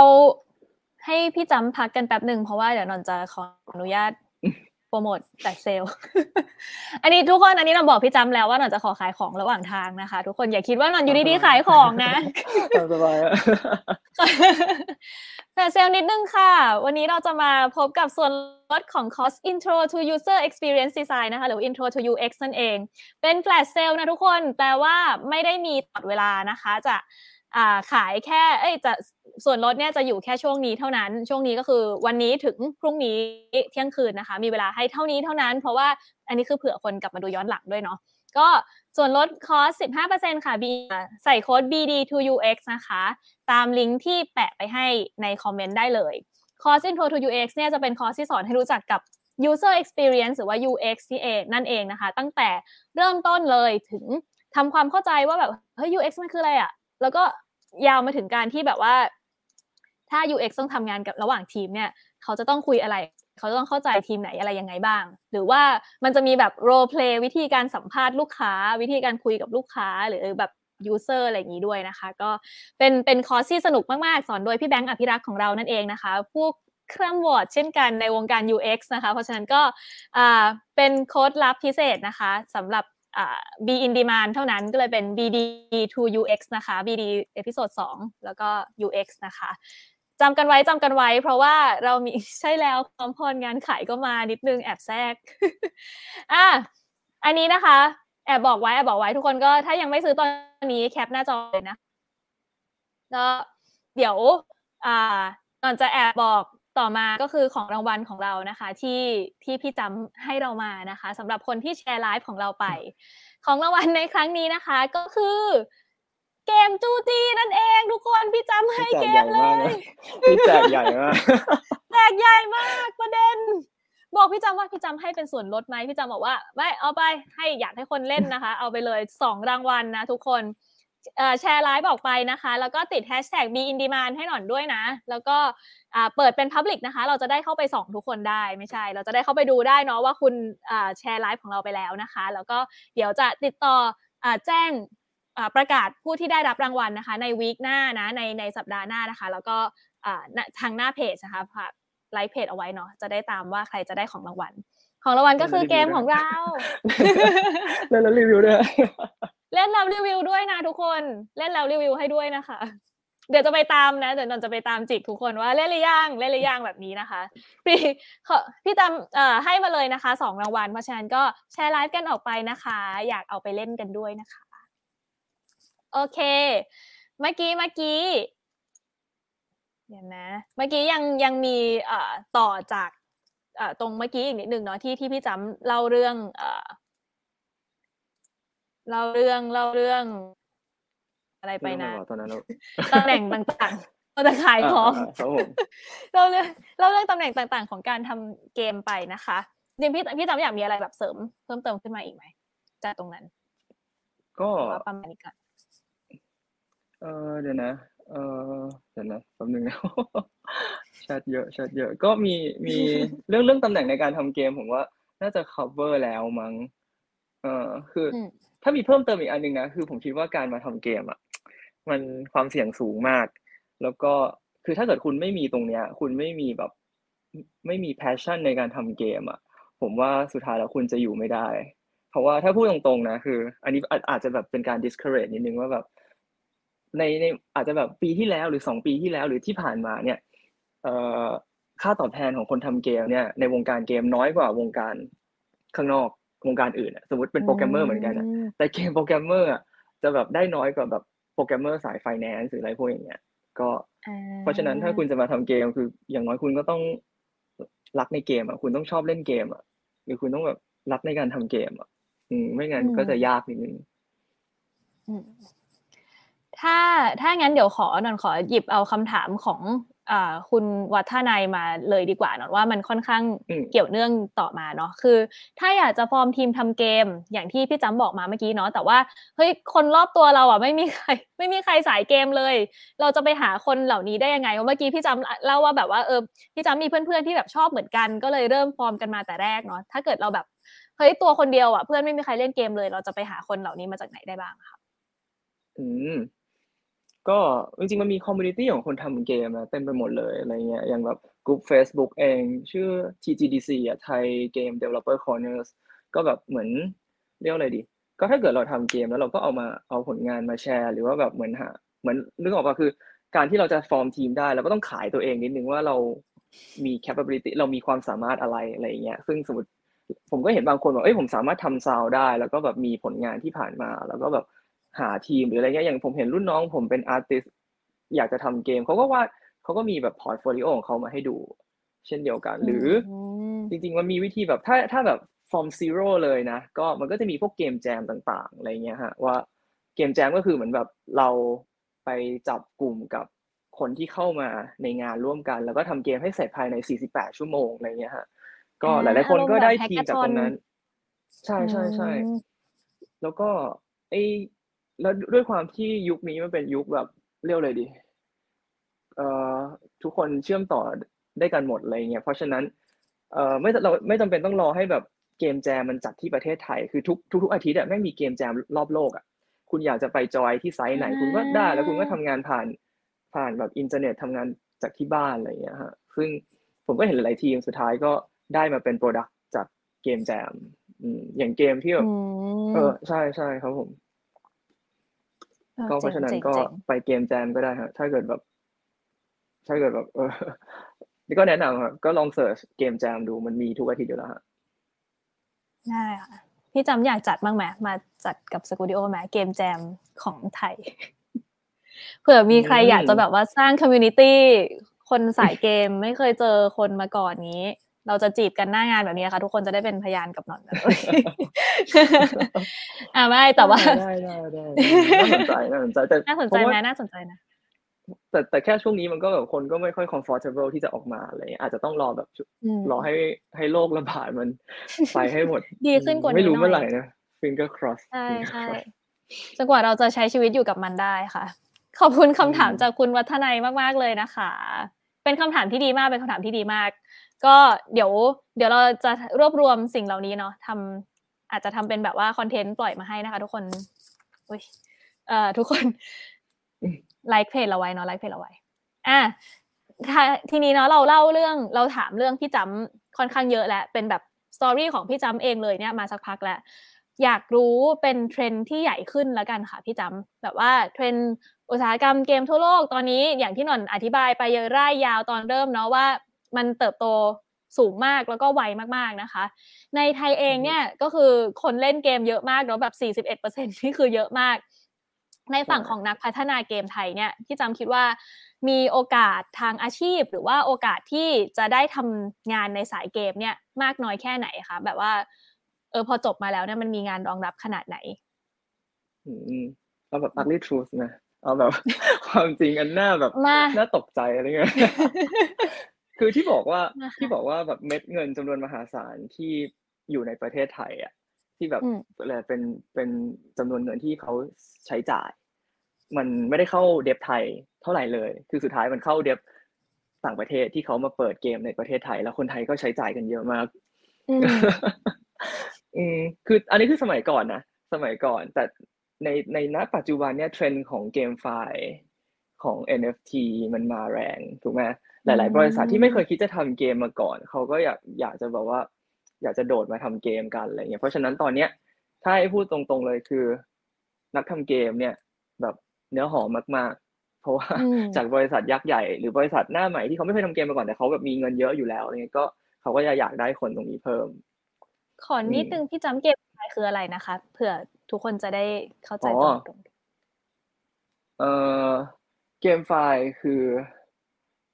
ให้พี่จำพักกันแป๊บหนึ่งเพราะว่าเดี๋ยวนนท์จะขออนุญาตโปรโมทแต่เซลล์อันนี้ทุกคนอันนี้เราบอกพี่จำแล้วว่านนท์จะขอขายของระหว่างทางนะคะ ทุกคนอย่าคิดว่านนท์อยู่ดีๆขายของนะตามสบายอะ แต่เซลนิดนึงค่ะ วันนี้เราจะมาพบกับส่วนลดของคอร์ส Intro to User Experience Design นะคะ หรือ Intro to UX นั่นเอง เป็น flash sale นะทุกคนแปลว่าไม่ได้มีตลอดเวลานะคะ จะาขายแค่ เอ้ย จะส่วนลดเนี่ยจะอยู่แค่ช่วงนี้เท่านั้น ช่วงนี้ก็คือวันนี้ถึงพรุ่งนี้เที่ยงคืนนะคะ มีเวลาให้เท่านี้เท่านั้น เพราะว่าอันนี้คือเผื่อคนกลับมาดูย้อนหลังด้วยเนาะ ก็ส่วนลดคอร์ส15%ค่ะ B ใส่โค้ด BD2UX นะคะ ตามลิงก์ที่แปะไปให้ในคอมเมนต์ได้เลยคอร์ส Intro to UX เนี่ยจะเป็นคอร์สที่สอนให้รู้จักกับ user experience หรือว่า UX ที่เองนั่นเองนะคะ ตั้งแต่เริ่มต้นเลยถึงทำความเข้าใจว่าแบบเฮ้ย UX มันคืออะไรอะแล้วก็ยาวมาถึงการที่แบบว่า ถ้า UX ต้องทำงานกับระหว่างทีมเนี่ย เขาจะต้องคุยอะไร เขาต้องเข้าใจทีมไหนอะไรยังไงบ้าง หรือว่ามันจะมีแบบ role play วิธีการสัมภาษณ์ลูกค้า วิธีการคุยกับลูกค้าหรือแบบ user อร์อะไรอย่างนี้ด้วยนะคะ ก็เป็นเป็นคอร์สที่สนุกมากๆ สอนโดยพี่แบงค์อภิรักษ์ของเรานั่นเองนะคะผู้เคร่ำวอร์ดเช่นกันในวงการ UX นะคะ เพราะฉะนั้นก็เป็นโค้ดลับพิเศษนะคะสำหรับ B in demand เท่านั้นก็เลยเป็น BD to UX นะคะ BD เอพิโซด2แล้วก็ UX นะคะ จำกันไว้จำกันไว้ เพราะว่าเรามีใช่แล้วพร้อมพรงานขายก็มานิดนึงแอบแทรกอะอันนี้นะคะ แอบบอกไว้แอบบอกไว้ทุกคนก็ถ้ายังไม่ซื้อตอนนี้แคปหน้าจอเลยนะก็เดี๋ยว อ่าก่อนจะแอบบอกต่อมาก็คือของรางวัลของเรานะคะ ที่ที่พี่จำให้เรามานะคะสำหรับคนที่แชร์ไลฟ์ของเราไป ของรางวัลในครั้งนี้นะคะ ก็คือ เกมจูจีนั่นเองทุกคนพี่จำให้พี่แจเกกใหมญ่เลมากยนะพี่แจกใหญ่มากแจกใหญ่มากประเด็น บอกพี่จำว่าพี่จำให้เป็นส่วนลดไหมพี่จำบอกว่าไม่เอาไปให้อยากให้คนเล่นนะคะ เอาไปเลยสองรางวัลนะทุกคนเอ่อแชร์ไลฟ์ออกไปนะคะ แล้วก็ติดแฮชแท็ก b in demand ให้หน่อยด้วยนะ แล้วก็อ่าเปิดเป็น Public นะคะ เราจะได้เข้าไปส่องทุกคนได้ไม่ใช่ เราจะได้เข้าไปดูได้เนาะว่าคุณอ่าแชร์ไลฟ์ของเราไปแล้วนะคะ แล้วก็เดี๋ยวจะติดต่ออ่าแจ้งอ่า ประกาศผู้ที่ได้รับรางวัลนะคะ ใน week หน้านะในในสัปดาห์หน้านะคะ แล้วก็อ่าณทางหน้าเพจนะคะฝากไลฟ์เพจเอาไว้เนาะจะได้ตามว่าใครจะได้ของรางวัล ของรางวัลก็คือเกมของเราแล้วแล้วรีวิวด้วยเล่นแล้วรีวิวด้วยนะทุกคนเล่นแล้วรีวิวให้ด้วยนะคะ เดี๋ยวจะไปตามนะเดี๋ยวนนจะไปตามจิกทุกคนว่าเล่นหรือยังเล่นหรือยังแบบนี้นะคะพี่ขอพี่ตามเอ่อให้มาเลยนะคะสองรางวัลเพราะฉะนั้นก็แชร์ไลฟ์กันออกไปนะคะ อยากเอาไปเล่นกันด้วยนะคะ โอเค เมื่อกี้เมื่อกี้เดี๋ยวนะ เมื่อกี้ยังยังมีเอ่อต่อจากเอ่อตรงเมื่อกี้อีกนิดหนึ่งเนาะที่ที่พี่จำเล่าเรื่องเอ่อเล่าเรื่องเล่าเรื่อง อะไรไปนะตอนนั้นเราตำแหน่งต่างๆเราจะขายของาครับผมเราเรื่องเราเรื่องตำแหน่งต่างๆ ของการทำเกมไปนะคะจริงๆพี่พี่จำอยากมีอะไรแบบเสริม เพิ่มเติมขึ้นมาอีกไหมจากตรงนั้น ก็หรือว่าประมาณนี้ก่อน เออเดี๋ยวนะ เออเดี๋ยวนะแป๊บนึงนะแชทเยอะแชทเยอะ ก็มีมีเรื่องเรื่องตำแหน่งในการทำเกมผมว่า น่าจะ cover แล้วมั้งเออคือ อืมถ้ามีเพิ่มเติมอีกอันหนึงนะ คือผมคิดว่าการมาทำเกมอะ มันความเสี่ยงสูงมาก แล้วก็คือถ้าเกิดคุณไม่มีตรงเนี้ย คุณไม่มีแบบ ไม่มี passion ในการทำเกมอะ ผมว่าสุดท้ายแล้วคุณจะอยู่ไม่ได้ เพราะว่าถ้าพูดตรงๆนะ คือ อันนี้อาจจะแบบเป็นการ discourage นิดนึงว่าแบบ ในในอาจจะแบบปีที่แล้วหรือสองปีที่แล้วหรือที่ผ่านมาเนี่ยเอ่อค่าตอบแทนของคนทำเกมเนี่ยในวงการเกมน้อยกว่าวงการข้างนอกวงการอื่นสมมติเป็นโปรแกรมเมอร์เหมือนกันนะแต่ game programmer จะแบบได้น้อยกว่าแบบโปรแกรมเมอร์สายไฟแนนซ์หรืออะไรพวกอย่างเงี้ยก็เพราะฉะนั้นถ้าคุณจะมาทำเกมคืออย่างน้อยคุณก็ต้องรักในเกมอะคุณต้องชอบเล่นเกมอะหรือคุณต้องแบบรักในการทำเกมอะ อืมไม่งั้นก็จะยากนิดนึง ถ้าถ้างั้นเดี๋ยวขอนอนขอหยิบเอาคำถามของคุณวัฒนายมาเลยดีกว่าเนาะว่ามันค่อนข้างเกี่ยวเนื่องต่อมาเนาะคือ ถ้าอยากจะฟอร์มทีมทำเกม อย่างที่พี่จำบอกมาเมื่อกี้เนาะแต่ว่าเฮ้ยคนรอบตัวเราอะไม่มีใคร ไม่มีใครสายเกมเลย เราจะไปหาคนเหล่านี้ได้ยังไงเมื่อกี้พี่จำเล่าว่าแบบว่าเออพี่จำมีเพื่อนๆที่แบบชอบเหมือนกัน ก็เลยเริ่มฟอร์มกันมาแต่แรกเนาะถ้าเกิดเราแบบเฮ้ยตัวคนเดียวอะเพื่อนไม่มีใครเล่นเกมเลย เราจะไปหาคนเหล่านี้มาจากไหนได้บ้างคะอืม ก็จริงๆมันมี community ของคนทำเกมนะเต็มไปหมดเลยอะไรเงี้ยอย่างแบบกลุ่ม Facebook เอง ชื่อ TGDC อะ Thai Game Developer Corners ก็แบบเหมือนเรียกอะไรดี ก็ถ้าเกิดเราทำเกมแล้วเราก็เอามาเอาผลงานมาแชร์ หรือว่าแบบเหมือนหาเหมือนนึกออกป่ะคือ การที่เราจะฟอร์มทีมได้เราก็ต้องขายตัวเองนิดนึงว่าเรามี capability เรามีความสามารถอะไรอะไรเงี้ยซึ่งสมมติผมก็เห็นบางคนบอกเอ้ยผมสามารถทำซาวได้ แล้วก็แบบมีผลงานที่ผ่านมา แล้วก็แบบ หาทีมหรืออะไรเงี้ยอย่างผมเห็นรุ่นน้องผมเป็นอาร์ติสอยากจะทำเกมเขาก็ว่าเขาก็มีแบบ portfolio ของเขามาให้ดู เช่นเดียวกัน หรือจริง ๆ มันมีวิธีแบบถ้าถ้าแบบ from zero เลยนะ ก็มันก็จะมีพวก game jam ต่างๆอะไรเงี้ยฮะว่า game jam ก็คือเหมือนแบบเราไปจับกลุ่มกับคนที่เข้ามาในงานร่วมกัน แล้วก็ทำเกมให้เสร็จภายใน 48 ชั่วโมงอะไรเงี้ยฮะก็หลายๆคนก็ได้ทีมจากตรงนั้น ใช่ใช่ใช่แล้วก็ไอ แล้วด้วยความที่ยุคนี้มันเป็นยุคแบบเรียกอะไรดี เอ่อทุกคนเชื่อมต่อได้กันหมดอะไรเงี้ยเพราะฉะนั้นเอ่อไม่เราไม่จำเป็นต้องรอให้แบบ game jam มันจัดที่ประเทศไทยคือทุกทุกทุกอาทิตย์อะแม่งมี game jam รอบโลกอะคุณอยากจะไป join ที่ site ไหน คุณก็ได้ แล้วคุณก็ทำงานผ่านผ่านแบบอินเทอร์เน็ตทำงานจากที่บ้านอะไรเงี้ยฮะซึ่งผมก็เห็นหลายทีมสุดท้ายก็ได้มาเป็น product จากgame jam อย่างเกมที่แบบเออใช่ใช่ครับผม ก็เพราะฉะนั้นก็ไป game jam ก็ได้ครับถ้าเกิดแบบ ถ้าเกิดแบบเออนี่ก็แนะนำครับก็ลอง search game jam ดูมันมีทุกอาทิตย์อยู่แล้วครับได้ค่ะพี่จำอยากจัดบ้างไหมมาจัดกับ Skooldio ไหม game jam ของไทยเผื่อมีใครอยากจะแบบว่าสร้าง communityคนสายเกมไม่เคยเจอคนมาก่อนนี้ เราจะจีบกันหน้างานแบบนี้ค่ะทุกคนจะได้เป็นพยานกับหนอนอ่าไม่แต่ว่าได้ได้ได้น่าสนใจน่าสนใจแต่น่าสนใจไหมน่าสนใจนะแต่แต่แค่ช่วงนี้มันก็แบบคนก็ไม่ค่อย comfortable ที่จะออกมาอะไรอาจจะต้องรอแบบรอให้ให้โรคระบาดมันไปให้หมด ดีขึ้นกว่านี้ไม่รู้เมื่อไหร่นะ finger cross ใช่ใช่จนกว่าเราจะใช้ชีวิตอยู่กับมันได้ค่ะ ขอบคุณคำถามจากคุณวัฒนัยมาก ๆ เลยนะคะ เป็นคำถามที่ดีมากเป็นคำถามที่ดีมาก ก็เดี๋ยวเดี๋ยวเราจะรวบรวมสิ่งเหล่านี้เนาะทำอาจจะทำเป็นแบบว่าคอนเทนต์ปล่อยมาให้นะคะทุกคนอุ้ยเอ่อทุกคนไลค์เพจเราไว้เนาะไลค์เพจเราไว้อะทีนี้เนาะเราเล่าเรื่องเราถามเรื่องพี่จำค่อนข้างเยอะแล้วเป็นแบบสตอรี่ของพี่จำเองเลยเนี่ยมาสักพักแล้วอยากรู้เป็นเทรนที่ใหญ่ขึ้นแล้วกันค่ะพี่จำแบบว่าเทรนอุตสาหกรรมเกมทั่วโลกตอนนี้อย่างที่หนอนอธิบายไปเยอะร่ายยาวตอนเริ่มเนาะว่า มันเติบโตสูงมากแล้วก็ไวมากๆนะคะ ในไทยเองเนี่ยก็คือคนเล่นเกมเยอะมากเนาะแบบ41%นี่คือเยอะมาก ในฝั่งของนักพัฒนาเกมไทยเนี่ยที่จำคิดว่ามีโอกาสทางอาชีพ หรือว่าโอกาสที่จะได้ทำงานในสายเกมเนี่ยมากน้อยแค่ไหนคะแบบว่าเออพอจบมาแล้วเนี่ยมันมีงานรองรับขนาดไหนอืมเอาแบบ ugly truth นะเอาแบบความจริงอันหน้าแบบน่าตกใจอะไรเงี้ย คือที่บอกว่าที่บอกว่าแบบเม็ดเงินจำนวนมหาศาลที่อยู่ในประเทศไทยอะที่แบบอะไรเป็นเป็นจำนวนเงินที่เขาใช้จ่าย มันไม่ได้เข้าเดบไทยเท่าไหร่เลย คือสุดท้ายมันเข้าเดบต่างประเทศที่เขามาเปิดเกมในประเทศไทย แล้วคนไทยก็ใช้จ่ายกันเยอะมากอืมคืออันนี้คือสมัยก่อนนะสมัยก่อน แต่ในในณปัจจุบันเนี่ยเทรนด์ของเกมไฟล์ของ NFT มันมาแรงถูกไหม หลาย ๆ บริษัทที่ไม่เคยคิดจะทำเกมมาก่อน เขาก็อยากอยากจะบอกว่า อยากจะโดดมาทำเกมกันอะไรเงี้ยเพราะฉะนั้นตอนเนี้ยถ้าให้พูดตรง ๆ เลยคือ นักทำเกมเนี่ย แบบเนื้อหอมมาก ๆ เพราะว่าอืมจากบริษัทยักษ์ใหญ่หรือบริษัทหน้าใหม่ที่เขาไม่เคยทำเกมมาก่อนแต่เขาแบบมีเงินเยอะอยู่แล้วอะไรเงี้ยก็เขาก็จะอยากได้คนตรงนี้เพิ่ม ขอนิดอืมนึงพี่จำ GameFi คืออะไรนะคะเผื่อทุกคนจะได้เข้าใจอ๋อตรงตรงเอ่อ GameFi คือ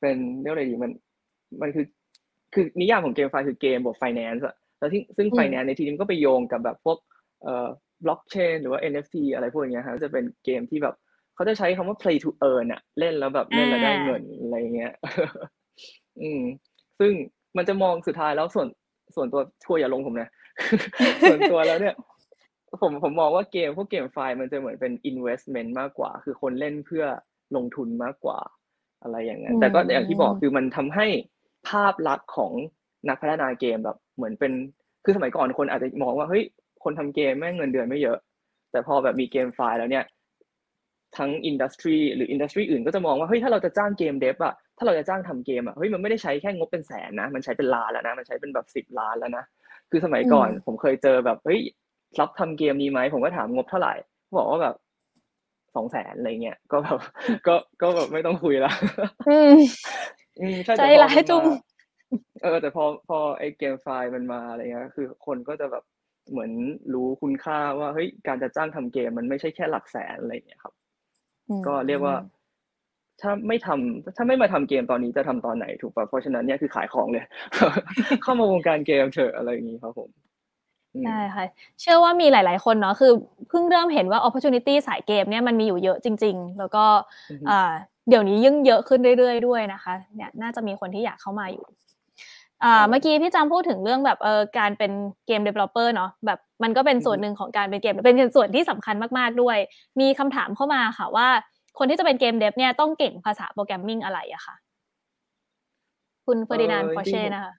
เป็นเรียกอะไรดีมัน มันคือ คือนิยามของ GameFi คือเกมบวกไฟแนนซ์อะแล้วที่ซึ่งไฟแนนซ์ในทีนี้มันก็ไปโยงกับแบบพวกเอ่อบล็อกเชนหรือว่า NFT อะไรพวกเนี้ยฮะจะเป็นเกมที่แบบเขาจะใช้คำว่า play to earn อะเล่นแล้วแบบเล่นแล้วได้เงินอะไรเงี้ย อืม ซึ่งมันจะมองสุดท้ายแล้วส่วนส่วนตัวทัวร์อย่าลงผมนะ ส่วนตัวแล้วเนี่ย ผมผมมองว่าเกมพวกเกมไฟล์มันจะเหมือนเป็น investment มากกว่า คือคนเล่นเพื่อลงทุนมากกว่า อะไรอย่างนั้นแต่ก็อย่างที่บอกคือมันทำให้ภาพลักษณ์ของนักพัฒนาเกมแบบเหมือนเป็นคือสมัยก่อนคนอาจจะมองว่าเฮ้ยคนทำเกมแม่งเงินเดือนไม่เยอะ แต่พอแบบมี GameFi แล้วเนี่ยทั้ง industry หรือ industry อื่นก็จะมองว่าเฮ้ยถ้าเราจะจ้าง game dev อะถ้าเราจะจ้างทำเกมอะเฮ้ยมันไม่ได้ใช้แค่งบเป็นแสนนะ มันใช้เป็นล้านแล้วนะมันใช้เป็นแบบสิบล้านแล้วนะคือสมัยก่อนผมเคยเจอแบบเฮ้ยรับทำเกมนี้ไหมผมก็ถามงบเท่าไหร่เขาบอกว่าแบบ สองแสนอะไรเงี้ยก็แบบก็ก็แบบไม่ต้องคุยละๆอืมอืมใช่ใจแต่พอร้ายมันจุงมาเออแต่พอพอไอเกมไฟล์มันมาอะไรเงี้ยคือคนก็จะแบบเหมือนรู้คุณค่าว่าเฮ้ยการจะจ้างทำเกมมันไม่ใช่แค่หลักแสนอะไรเงี้ยครับ ก็เรียกว่า ถ้าไม่ทำถ้าไม่มาทำเกมตอนนี้จะทำตอนไหนถูกป่ะเพราะฉะนั้นเนี่ยคือขายของเลย เข้ามาวงการเกมเถอะอะไรอย่างนี้ครับผมอืม ใช่ค่ะ เชื่อว่ามีหลาย ๆ คนเนาะคือเพิ่งเริ่มเห็นว่า opportunity สายเกมเนี่ยมันมีอยู่เยอะจริง ๆ แล้วก็อือฮึอ่าเดี๋ยวนี้ยิ่งเยอะขึ้นเรื่อย ๆ ด้วยนะคะเนี่ยน่าจะมีคนที่อยากเข้ามาอยู่อ่าเมื่อกี้พี่จำพูดถึงเรื่องแบบเออการเป็นเกม developer เนาะแบบมันก็เป็นส่วนหนึ่งของการเป็นเกม เป็นส่วนที่สำคัญมาก ๆ ด้วย มีคำถามเข้ามาค่ะว่า คนที่จะเป็นเกมเดฟเนี่ยต้องเก่งภาษาโปรแกรมมิ่งอะไรอะค่ะคุณเฟอร์ดินานด์เออพอจริเช่งๆนะคะ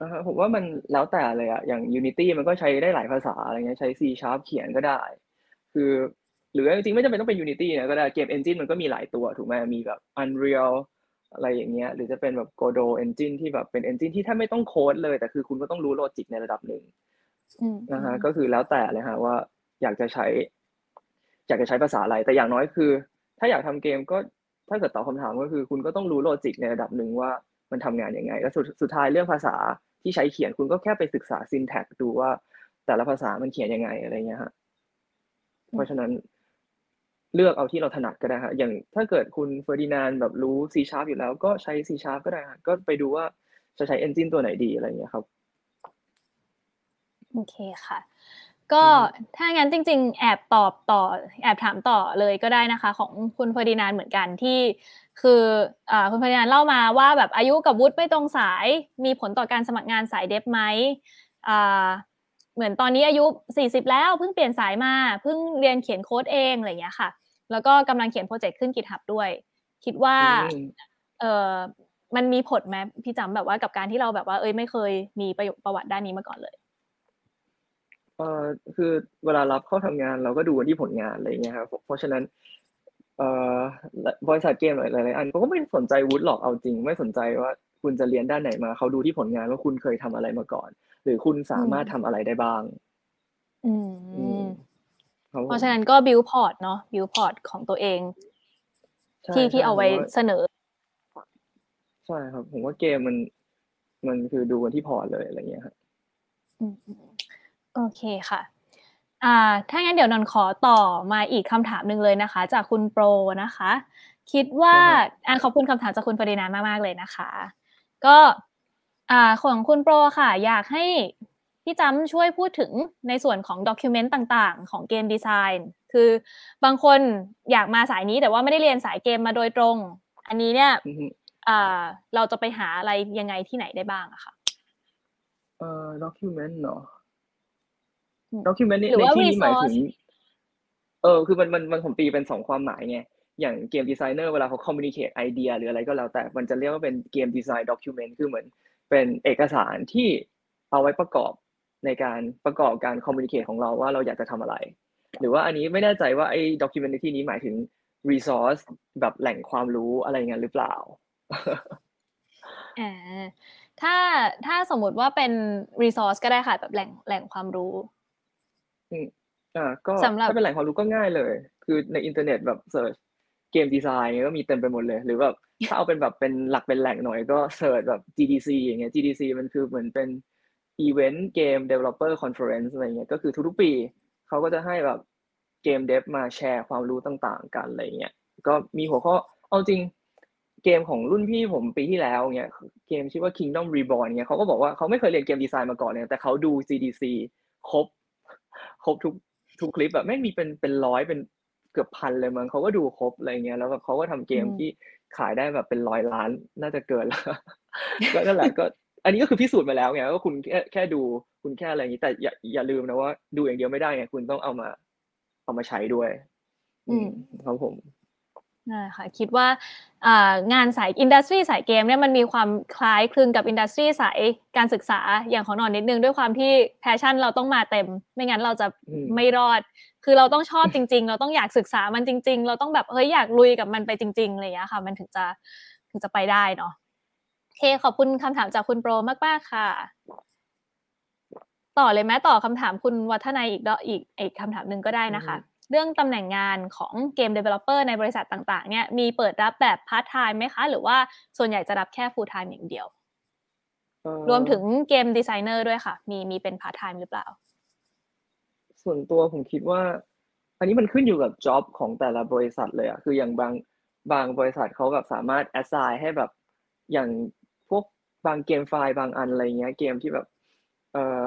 อ่าฮะ ผมว่ามันแล้วแต่เลยอะ อย่าง Unity มันก็ใช้ได้หลายภาษา อะไรเงี้ย ใช้ C Sharp เขียนก็ได้ คือ หรือจริง ๆ ไม่จำเป็นต้องเป็น Unity นะก็ได้ เกม Engine มันก็มีหลายตัวถูกไหม มีแบบ Unreal อะไรอย่างเงี้ย หรือจะเป็นแบบ Godot Engine ที่แบบเป็น Engine ที่ถ้าไม่ต้องโค้ดเลย แต่คือคุณก็ต้องรู้โลจิกในระดับหนึ่ง อืมนะฮะก็คือแล้วแต่เลยฮะว่าอยากจะใช้ อยากจะใช้ภาษาอะไร แต่อย่างน้อยคือ ถ้าอยากทำเกมก็ถ้าเกิดตอบคำถามก็คือ คุณก็ต้องรู้โลจิกในระดับหนึ่งว่ามันทำงานยังไง แล้วสุดสุดท้ายเรื่องภาษา ที่ใช้เขียนคุณก็แค่ไปศึกษา syntax ดูว่าแต่ละภาษามันเขียนยังไงอะไรเงี้ยฮะเพราะฉะนั้นเลือกเอาที่เราถนัดก็ได้ฮะอย่างถ้าเกิดคุณเฟอร์ดินานด์แบบรู้ C sharp อยู่แล้วก็ใช้ C sharp ก็ได้ฮะก็ไปดูว่าจะใช้ engine ตัวไหนดีอะไรเงี้ยครับโอเคค่ะ ก็อือฮึถ้างั้นจริง ๆ แอบตอบต่อ แอบถามต่อเลยก็ได้นะคะ ของคุณเฟอร์ดินานด์เหมือนกันที่ คืออ่าคุณเฟอร์ดินานด์เล่ามาว่าแบบอายุกับวุฒิไม่ตรงสายมีผลต่อการสมัครงานสายเดฟไหมอ่าเหมือนตอนนี้อายุ 40 แล้วเพิ่งเปลี่ยนสายมาเพิ่งเรียนเขียนโค้ดเองอะไรอย่างเงี้ยค่ะ แล้วก็กำลังเขียนโปรเจกต์ขึ้น GitHub ด้วย คิดว่าอืมเออมันมีผลไหมพี่จำแบบว่ากับการที่เราแบบว่าเอ้ยไม่เคยมีประโยชน์ประวัติด้านนี้มาก่อนเลยเอ่อคือเวลารับเข้าทำงานเราก็ดูกันที่ผลงานอะไรเงี้ยครับเพราะฉะนั้น เอ่อบริษัทเกมหลายๆอันเขาก็ไม่สนใจวุฒิหรอกเอาจริง ไม่สนใจว่าคุณจะเรียนด้านไหนมาเขาดูที่ผลงานว่าคุณเคยทำอะไรมาก่อน หรือคุณสามารถทำอะไรได้บ้าง อือืมมครับผมเพราะฉะนั้นก็ build port เนาะ build port ของตัวเองใช่ที่ที่ใช่เอาไว้ผมว่าเสนอใช่ครับ ผมว่าเกมมัน มันคือดูกันที่ port เลยอะไรเงี้ยครับอืมโอเคค่ะ อ่า ถ้างั้นเดี๋ยวนนท์ขอต่อมาอีกคำถามหนึ่งเลยนะคะ จากคุณโปรนะคะ คิดว่าครับอ่าขอบคุณคำถามจากคุณฟรินานมากๆเลยนะคะ ก็อ่าของคุณโปรค่ะ อยากให้พี่จำช่วยพูดถึงในส่วนของด็อกิวเมนต์ต่างๆ ของเกมดีไซน์คือบางคนอยากมาสายนี้แต่ว่าไม่ได้เรียนสายเกมมาโดยตรง อันนี้เนี่ยอือฮึอ่าเราจะไปหาอะไรยังไงที่ไหนได้บ้างอะค่ะเอ่อ document เนาะ อืม document ในหรือในว่าที่นี้หมายถึง resource เออ คือมันมันมันผมตีเป็นสองความหมายไง อย่างเกมดีไซเนอร์เวลาเขา communicate ไอเดียหรืออะไรก็แล้วแต่ มันจะเรียกว่าเป็นเกมดีไซน์ document คือเหมือนเป็นเอกสารที่เอาไว้ประกอบในการประกอบการ communicate ของเราว่าเราอยากจะทำอะไร หรือว่าอันนี้ไม่แน่ใจว่าไอ้ document ในที่นี้หมายถึง resource แบบแหล่งความรู้อะไรเงี้ยหรือเปล่าอ่าถ้าถ้าสมมุติว่าเป็น resource ก็ได้ค่ะแบบแหล่งแหล่งความรู้ อืมอ่าก็สำหรับ ถ้าเป็นแหล่งความรู้ก็ง่ายเลย คือในอินเทอร์เน็ตแบบ search game design ก็มีเต็มไปหมดเลย หรือแบบถ้าเอาเป็นแบบเป็นหลักเป็นแหล่งหน่อยก็ search แบบ GDC อย่างเงี้ย GDC มันคือเหมือนเป็น Event Game Developer Conference อะไรเงี้ยก็คือทุกๆปี เขาก็จะให้แบบ game dev มาแชร์ความรู้ต่างๆ กันอะไรเงี้ยก็มีหัวข้อเอาจริงเกมของรุ่นพี่ผมปีที่แล้วเงี้ยเกมชื่อว่า Kingdom Reborn เงี้ยเขาก็บอกว่าเขาไม่เคยเรียนเกมดีไซน์มาก่อนเลยแต่เขาดู GDC ครบ ครบทุกทุกคลิปแบบไม่มีเป็นเป็นร้อยเป็นเกือบพันเลยมั้งเขาก็ดูครบอะไรเงี้ยแล้วแบบเขาก็ทำเกมอืมที่ขายได้แบบเป็นร้อยล้านน่าจะเกินแล้วก็นั่นแหละก็ อันนี้ก็คือพิสูจน์มาแล้วไงว่าคุณแค่แค่ดูคุณแค่อะไรอย่างนี้แต่อย่าอย่าลืมนะว่า ดูอย่างเดียวไม่ได้ไงคุณต้องเอามา เอามาใช้ด้วย อืมครับผมอ่า ค่ะคิดว่าอ่างานสาย industry สายเกมเนี่ยมันมีความคล้ายคลึงกับ industry สายการศึกษาอย่างของนอนนิดนึงด้วยความที่ passion เราต้องมาเต็ม ไม่งั้นเราจะอืมไม่รอด คือเราต้องชอบจริง ๆ เราต้องอยากศึกษามันจริง ๆ เราต้องแบบเฮ้ยอยากลุยกับมันไปจริงๆอะไรอย่างเงี้ยค่ะ มันถึงจะถึงจะไปได้เนาะโอเคขอบคุณคำถามจากคุณโปรมากๆค่ะ ต่อเลยไหมต่อคำถามคุณวัฒนัยอีกดอกอีกอีกคำถามหนึ่งก็ได้นะคะ เรื่องตำแหน่งงานของเกม developer ในบริษัทต่างๆเนี่ยมีเปิดรับแบบ part time ไหมคะ หรือว่าส่วนใหญ่จะรับแค่ full time อย่างเดียวเอ่อรวมถึงเกมดีไซเนอร์ด้วยค่ะ มีมีเป็น part time หรือเปล่า ส่วนตัวผมคิดว่า อันนี้มันขึ้นอยู่กับ job ของแต่ละบริษัทเลยอะคืออย่างบางบางบริษัทเขาแบบสามารถ assign ให้แบบอย่างพวกบางเกมไฟล์บางอันอะไรเงี้ยเกมที่แบบเออ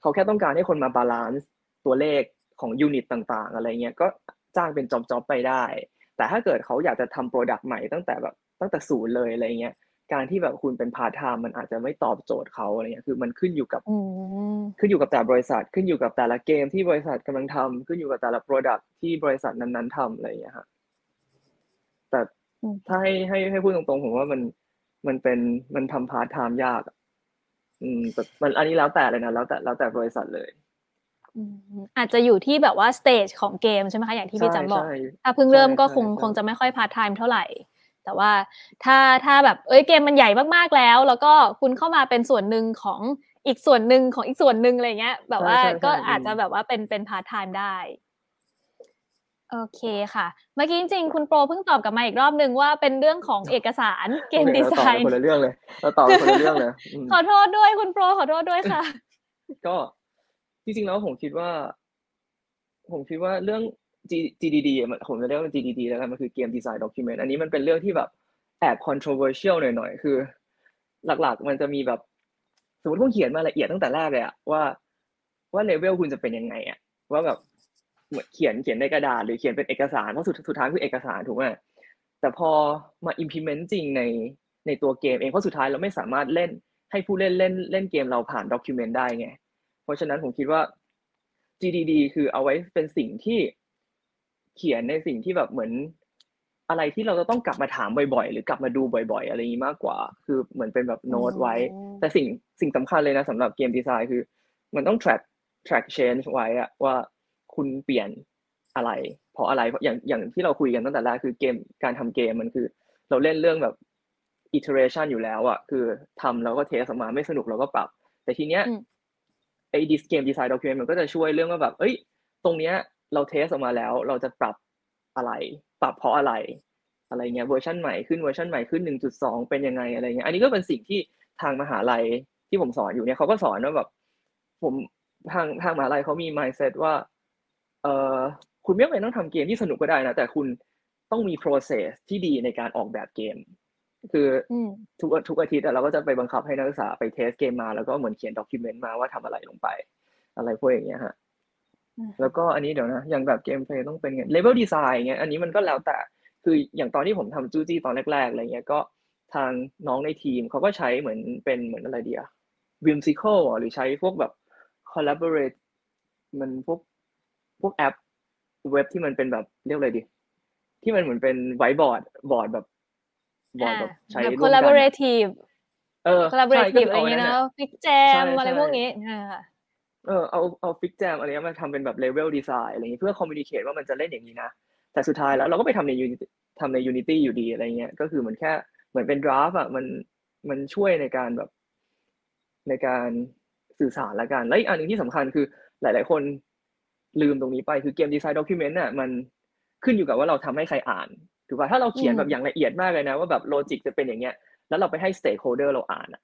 เขาแค่ต้องการให้คนมา balance ตัวเลข ของ unit ต่างๆ อะไรเงี้ยก็จ้างเป็น job job ไปได้ แต่ถ้าเกิดเขาอยากจะทำ product ใหม่ตั้งแต่แบบตั้งแต่ศูนย์เลยอะไรเงี้ยการที่แบบคุณเป็นพาร์ทไทม์มันอาจจะไม่ตอบโจทย์เขาอะไรเงี้ยคือมันขึ้นอยู่กับอืมขึ้นอยู่กับแต่บริษัท ขึ้นอยู่กับแต่ละเกมที่บริษัทกำลังทำขึ้นอยู่กับแต่ละ Product ที่บริษัทนั้นๆทำอะไรอย่างเงี้ยฮะแต่อืมถ้าให้ให้ให้พูดตรงๆผมว่ามันมันเป็นมันทำพาร์ทไทม์ยากอะอืมแต่มันอันนี้แล้วแต่เลยนะแล้วแต่แล้วแต่บริษัทเลย อืมอาจจะอยู่ที่แบบว่า stage ของเกมใช่ไหมคะอย่างที่พี่ใช่จำบอกใช่ถ้าเพิ่งเริ่มใช่ก็ใช่คงใช่คงจะไม่ค่อยพาร์ทไทม์เท่าไหร่ แต่ว่าถ้าถ้าแบบเอ้ยเกมมันใหญ่มากๆแล้ว แล้วก็คุณเข้ามาเป็นส่วนหนึ่งของอีกส่วนหนึ่งของอีกส่วนหนึ่งอะไรเงี้ย แบบว่าใช่ใช่ก็ใช่อาจจะอืมแบบว่าเป็นเป็นพาร์ทไทม์ได้โอเคค่ะ เมื่อกี้จริงๆ คุณโปรเพิ่งตอบกลับมาอีกรอบนึงว่าเป็นเรื่องของเอกสารเกมโอคดีเราไซต่อกันน์คนละเรื่องเลยเราต่อกันคนละเรื่องเลยอืมขอโทษด้วยคุณโปรขอโทษด้วยค่ะ ก็ จริงๆแล้วผมคิดว่า ผมคิดว่าเรื่อง G- GDD มันผมจะเรียกว่า GDD แล้วกันมันคือเกมดีไซน์ด็อกิเมนต์อันนี้มันเป็นเรื่องที่แบบแอบ controversial หน่อยๆ คือ หลักๆ มันจะมีแบบ สมมติคุณเขียนมาละเอียดตั้งแต่แรกเลยอะว่า ว่าเลเวลคุณจะเป็นยังไงอะว่าแบบเหมือนเขียนเขียนในกระดาษหรือเขียนเป็นเอกสารเพราะสุดสุดท้ายคือเอกสารถูกไหมแต่พอมา implement จริงในในตัวเกมเองเพราะสุดท้ายเราไม่สามารถเล่นให้ผู้เล่นเล่นเล่นเกมเราผ่านด็อกิเมนต์ได้ไง เพราะฉะนั้นผมคิดว่า GDD คือเอาไว้เป็นสิ่งที่เขียนในสิ่งที่แบบเหมือนอะไรที่เราจะต้องกลับมาถามบ่อยๆ หรือกลับมาดูบ่อย ๆ อะไรอย่างนี้มากกว่า คือเหมือนเป็นแบบโน้ตไว้อืมแต่สิ่งสิ่งสำคัญเลยนะสำหรับ game design คือ มันต้อง track track change ไว้อะว่าคุณเปลี่ยนอะไร เพราะอะไรเพราะอย่างอย่างที่เราคุยกันตั้งแต่แรกคือเกมการทำเกมมันคือ เราเล่นเรื่องแบบ iteration อยู่แล้วอะคือทำแล้วก็ test ออกมาไม่สนุกเราก็ปรับ แต่ทีเนี้ยอืม ไอ้ดิส game design document มันก็จะช่วยเรื่องว่าแบบ เอ้ย ตรงเนี้ยเรา test ออกมาแล้ว เราจะปรับอะไร ปรับเพราะอะไร อะไรเงี้ยเวอร์ชันใหม่ขึ้นเวอร์ชันใหม่ขึ้น 1.2 เป็นยังไงอะไรเงี้ย อันนี้ก็เป็นสิ่งที่ทางมหาลัยที่ผมสอนอยู่เนี่ยเขาก็สอนว่าแบบผมทางทางมหาลัยเขามี mindset ว่า เอ่อคุณไม่จำเป็นต้องทำเกมที่สนุกก็ได้นะ แต่คุณต้องมี process ที่ดีในการออกแบบเกม คืออืมทุกทุกอาทิตย์อะเราก็จะไปบังคับให้นักศึกษาไป test เกมมาแล้วก็เหมือนเขียน document มาว่าทำอะไรลงไป อะไรพวกอย่างเงี้ยฮะอืมแล้วก็อันนี้เดี๋ยวนะอย่างแบบ gameplay ต้องเป็นไง level design เงี้ยอันนี้มันก็แล้วแต่คืออย่างตอนที่ผมทำจูจี้ตอนแรกๆอะไรเงี้ยก็ทางน้องในทีมเขาก็ใช้เหมือนเป็นเหมือนอะไรเดียวิมซิค l หรือใช้พวกแบบ collaborate มันพวกพวกแอปเว็บที่มันเป็นแบบเรียกอะไรดี ที่มันเหมือนเป็นไวบอร์ดแบบ บอร์ดแบบใช้แบบร่วมกันอะ collaborative เออใช่ก็ collaborative คือะไรเอาอย่างอันเงี้ยนั้นเนาะน่ะ FigJam ใช่อะไรใช่พวกนี้อ่าเออเอาเอา FigJam อะไรเงี้ยมาทำเป็นแบบ level design อะไรเงี้ยเพื่อคอมมิ n นิเค e ว่ามันจะเล่นอย่างนี้นะ แต่สุดท้ายแล้วเราก็ไปทำใน Unity ทำใน Unity อยู่ดีอะไรเงี้ยก็คือเหมือนแค่เหมือนเป็น draft อะมันมันช่วยในการแบบ ในการสื่อสารละกัน และอีกอันหนึ่งที่สำคัญคือหลาย ๆ คนลืมตรงนี้ไปคือ game design document น่ะมันขึ้นอยู่กับว่าเราทำให้ใครอ่าน ถูกป่ะถ้าเราเขียนแบบอย่างละเอียดมากเลยนะ ว่าแบบ logic จะเป็นอย่างเงี้ย แล้วเราไปให้ stakeholder เราอ่านอะ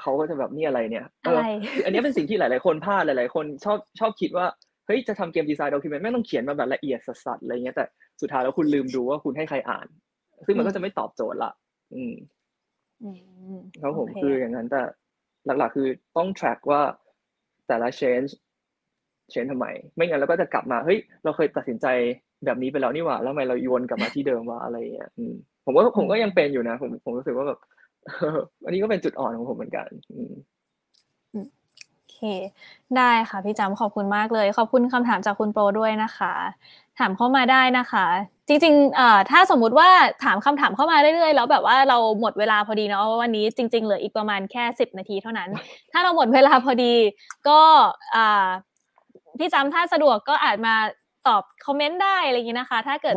เขาก็จะแบบนี่อะไรเนี่ยเอออันนี้เป็นสิ่งที่หลาย ๆ คนพลาดหลาย ๆ คนชอบชอบคิดว่าเฮ้ยจะทำเกมดีไซน์ด็อกิเมนต์ไม่ต้องเขียนมาแบบละเอียดสัสๆอะไรเงี้ยแต่สุดท้ายแล้วคุณลืมดูว่าคุณให้ใครอ่าน ซึ่งมันก็จะไม่ตอบโจทย์ละ อืมครับผมคืออย่างนั้นแต่หลัก ๆ คือต้อง track ว่าแต่ละ change change ทำไม ไม่งั้นเราก็จะกลับมาเฮ้ยเราเคยตัดสินใจแบบนี้ไปแล้วนี่หว่า แล้วทำไมเราโยนกลับมาที่เดิมว่าอะไรอย่างเงี้ยผมว่าผมก็ยังเป็นอยู่นะ ผมผมรู้สึกว่าแบบอันนี้ก็เป็นจุดอ่อนของผมเหมือนกันโอเค ได้ค่ะพี่จำขอบคุณมากเลย ขอบคุณคำถามจากคุณโปรด้วยนะคะ ถามเข้ามาได้นะคะ จริงๆเอ่อถ้าสมมุติว่าถามคำถามเข้ามาเรื่อยๆแล้วแบบว่าเราหมดเวลาพอดีเนาะวันนี้จริง ๆ เหลืออีกประมาณแค่สิบนาทีเท่านั้น ถ้าเราหมดเวลาพอดีก็อ่า พี่จำถ้าสะดวกก็อาจมาตอบคอมเมนต์ได้อะไรอย่างนี้นะคะ ถ้าเกิด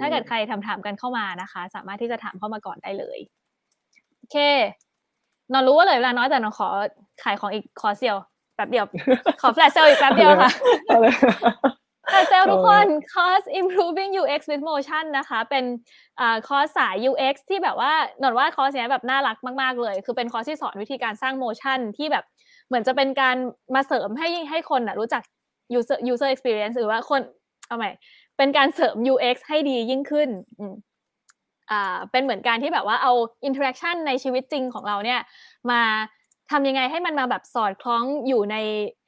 ถ้าเกิดใครทำถามกันเข้ามานะคะ สามารถที่จะถามเข้ามาก่อนได้เลยโอเคนอนรู้ว่าเหลือเวลาน้อยแต่นอนขอขายของอีกคอร์สเดียวแป๊บเดียว ขอ flash sale อีกแป๊บเดียวค่ะ flash sale ทุกคนคอร์ส improving UX with motion นะคะ เป็นคอร์สสาย UX ที่แบบว่านอนว่าคอร์สนี้แบบน่ารักมาก ๆ เลย คือเป็นคอร์สที่สอนวิธีการสร้าง motion ที่แบบ เหมือนจะเป็นการมาเสริมให้ให้คนนะรู้จัก user user experience หรือว่าคนเอาใหม่เป็นการเสริม UX ให้ดียิ่งขึ้นอ่าเป็นเหมือนการที่แบบว่าเอา interaction ในชีวิตจริงของเราเนี่ยมาทำยังไงให้มันมาแบบสอดคล้องอยู่ใน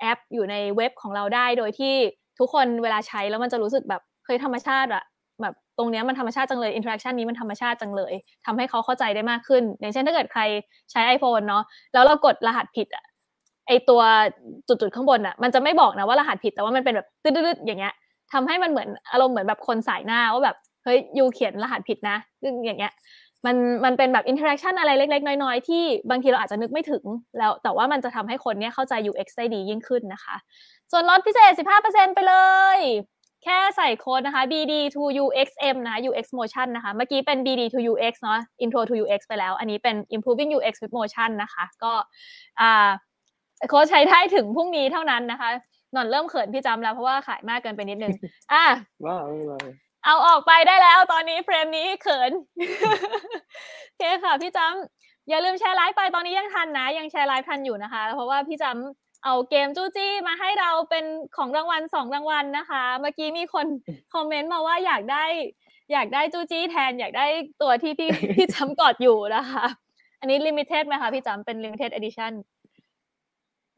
แอป อยู่ในเว็บของเราได้ โดยที่ทุกคนเวลาใช้แล้วมันจะรู้สึกแบบเฮ้ยธรรมชาติอะแบบตรงเนี้ยมันธรรมชาติจังเลย interaction นี้มันธรรมชาติจังเลยทำให้เขาเข้าใจได้มากขึ้น อย่างเช่นถ้าเกิดใครใช้ iPhone เนาะแล้วเรากดรหัสผิดอะ ไอ้ตัวจุดๆข้างบนอะมันจะไม่บอกนะว่ารหัสผิดแต่ว่ามันเป็นแบบตืดๆอย่างเงี้ยทำให้มันเหมือนอารมณ์เหมือนแบบคนส่ายหน้าว่าแบบเฮ้ย you เขียนรหัสผิดนะซึ่งอย่างเงี้ยมันมันเป็นแบบ interaction อะไรเล็ก ๆ น้อย ๆ ที่บางทีเราอาจจะนึกไม่ถึง แล้วแต่ว่ามันจะทำให้คนเนี้ยเข้าใจ UX ได้ดียิ่งขึ้นนะคะ ส่วนลดพิเศษ 15%ไปเลย แค่ใส่โค้ดนะคะ BD to UXM นะคะ UX Motion นะคะ เมื่อกี้เป็น BD to UX เนาะ Intro to UX ไปแล้ว อันนี้เป็น Improving UX with Motion นะคะ ก็อ่า โค้ดใช้ได้ถึงพรุ่งนี้เท่านั้นนะคะนอนเริ่มเขินพี่จำแล้วเพราะว่าขายมากเกินไปนิดนึงอะว้าเลยเอาออกไปได้แล้วตอนนี้ frame นี้เขินโอเคค่ะ พี่จำอย่าลืมแชร์ไลฟ์ไปตอนนี้ยังทันนะ ยังแชร์ไลฟ์ทันอยู่นะคะ เพราะว่าพี่จำเอาเกมจู้จี้มาให้เราเป็นของรางวัลสองรางวัลนะคะ เมื่อกี้มีคนคอมเมนต์มาว่าอยากได้ อยากได้จู้จี้แทน อยากได้ตัวที่พี่พี่จำกอดอยู่นะคะ อันนี้ limited ไหมคะพี่จำเป็น limited edition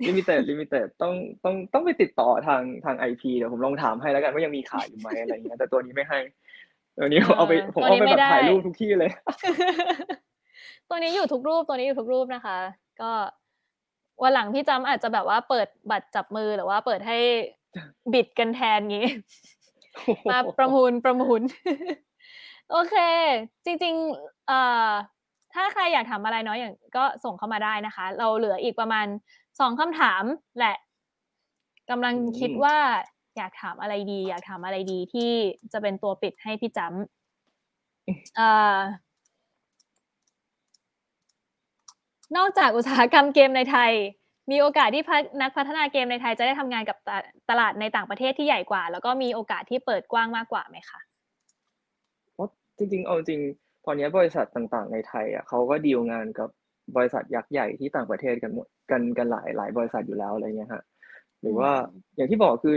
limited limited ต้องต้องต้องไปติดต่อทางทาง IP เดี๋ยวผมลองถามให้แล้วกันว่ายังมีขายอยู่ไหมอะไรเงี้ยแต่ตัวนี้ไม่ให้ตัวนี้เอาไปผมเอาไปแบบถ่ายรูปทุกที่เลย ตัวนี้อยู่ทุกรูปตัวนี้อยู่ทุกรูปนะคะ ก็วันหลังพี่จำอาจจะแบบว่าเปิดบัตรจับมือหรือว่าเปิดให้ bid กันแทนงี้ มาประมูลประมูล โอเค จริงๆเอ่อถ้าใครอยากถามอะไรเนาะอย่างก็ส่งเข้ามาได้นะคะ เราเหลืออีกประมาณ สองคำถามแหละกำลังคิดว่าอยากถามอะไรดี อยากถามอะไรดีที่จะเป็นตัวปิดให้พี่จำนอกจากอุตสาหกรรมเกมในไทย มีโอกาสที่นักพัฒนาเกมในไทยจะได้ทำงานกับตลาดในต่างประเทศที่ใหญ่กว่า แล้วก็มีโอกาสที่เปิดกว้างมากกว่าไหมคะเพราะจริงๆเอาจริงตอนนี้บริษัทต่างๆในไทยอะเขาก็ดีลงานกับ บริษัทยักษ์ใหญ่ที่ต่างประเทศกันหมดกันกันหลายหลายบริษัทอยู่แล้วอะไรเงี้ยฮะหรือว่าอย่างที่บอกคือ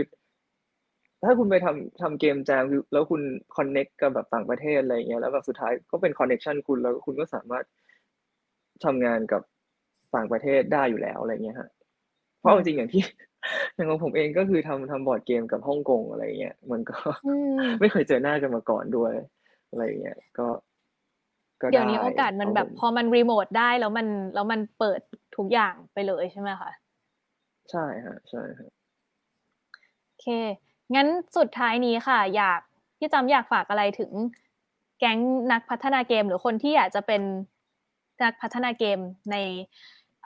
ถ้าคุณไปทำทำ game jam แล้วคุณ connect กับแบบต่างประเทศอะไรเงี้ยแล้วแบบสุดท้ายก็เป็น connection คุณแล้วคุณก็สามารถทำงานกับต่างประเทศได้อยู่แล้วอะไรเงี้ยฮะเพราะจริงอย่างที่อย่างของผมเองก็คือทำทำบอร์ดเกมกับฮ่องกงอะไรเงี้ยมันก็ไม่เคยเจอหน้ากันมาก่อนด้วยอะไรเงี้ยก็ เดี๋ยวนี้โอกาสมันแบบ พอมันรีโมทได้แล้วมันแล้วมันเปิดทุกอย่างไปเลยใช่ไหมคะใช่ฮะใช่ฮะโอเค งั้นสุดท้ายนี้ค่ะ อยากพี่จำอยากฝากอะไรถึงแก๊งนักพัฒนาเกมหรือคนที่อยากจะเป็นนักพัฒนาเกมใน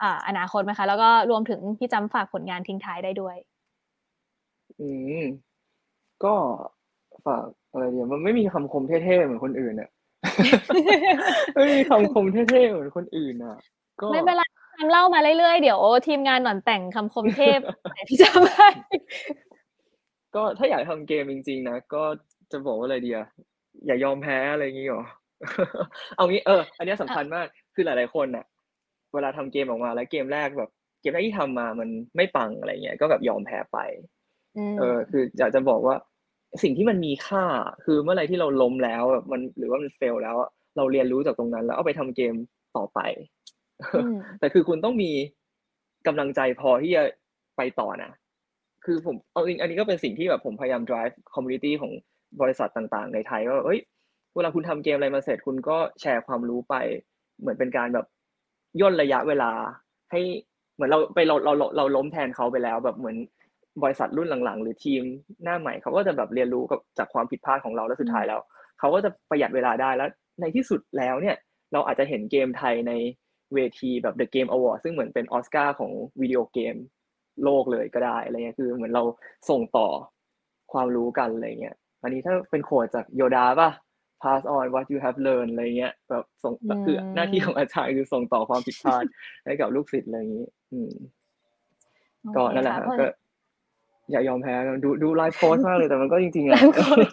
อ่าอนาคตไหมคะ แล้วก็รวมถึงพี่จำฝากผลงานทิ้งท้ายได้ด้วย อืมก็ฝากอะไรเดียวมันไม่มีคำคมเท่ๆเหมือนคนอื่นอะ ไม่มีคำคมเท่ๆเหมือนคนอื่นอะ ก็ไม่เป็นไรทำเล่ามาเรื่อยๆ เดี๋ยวทีมงานหนอนแต่งคำคมเทพไหนที่จะให้ก็ถ้าอยากทำเกมจริง ๆ นะ ก็จะบอกว่าอะไรดีอะอย่ายอมแพ้อะไรอย่างงี้หรอ เอางี้เออ อันเนี้ยสำคัญมาก คือหลายๆคนน่ะ เวลาทำเกมออกมาแล้วเกมแรกแบบ เกมแรกที่ทำมามันไม่ปังอะไรเงี้ย ก็แบบยอมแพ้ไปมเออ คืออยากจะบอกว่า สิ่งที่มันมีค่า คือเมื่อไหรที่เราล้มแล้วแบบมันหรือว่ามันเฟลแล้วอะเราเรียนรู้จากตรงนั้น แล้วเอาไปทำเกมต่อไปมแต่คือคุณต้องมีกำลังใจพอที่จะไปต่อนะ คือผมเอาจริงอันนี้ก็เป็นสิ่งที่แบบผมพยายาม drive community ของบริษัทต่างๆ ในไทยว่าเอ้ยเวลาคุณทำเกมอะไรมาเสร็จคุณก็แชร์ความรู้ไป เหมือนเป็นการแบบย่นระยะเวลาให้เหมือนเราไปเราเราเราเราล้มแทนเขาไปแล้วแบบเหมือน บริษัทรุ่นหลังๆ หรือทีมหน้าใหม่เขาก็จะแบบเรียนรู้กับจากความผิดพลาดของเราแล้วสุดท้ายแล้วเขาก็จะประหยัดเวลาได้แล้ว ในที่สุดแล้วเนี่ยเราอาจจะเห็นเกมไทยในเวทีแบบ The Game Award ซึ่งเหมือนเป็นออสการ์ของวิดีโอเกมโลกเลยก็ได้อะไรเงี้ยคือเหมือนเราส่งต่อความรู้กันอะไรเงี้ยอันนี้ถ้าเป็นโค้ดจากโยดาป่ะ pass on what you have learned อะไรเงี้ยแบบส่งอืมคือหน้าที่ของอาจารย์คือส่งต่อความผิดพลาดให้กับลูกศิษย์อะไรอย่างนี้ อืม ก็โอเคนั่นแหละค่ฮะเพราะก็ อย่ายอมแพ้กันดูดู life coach มากเลยแต่มันก็จริงๆอะ life coach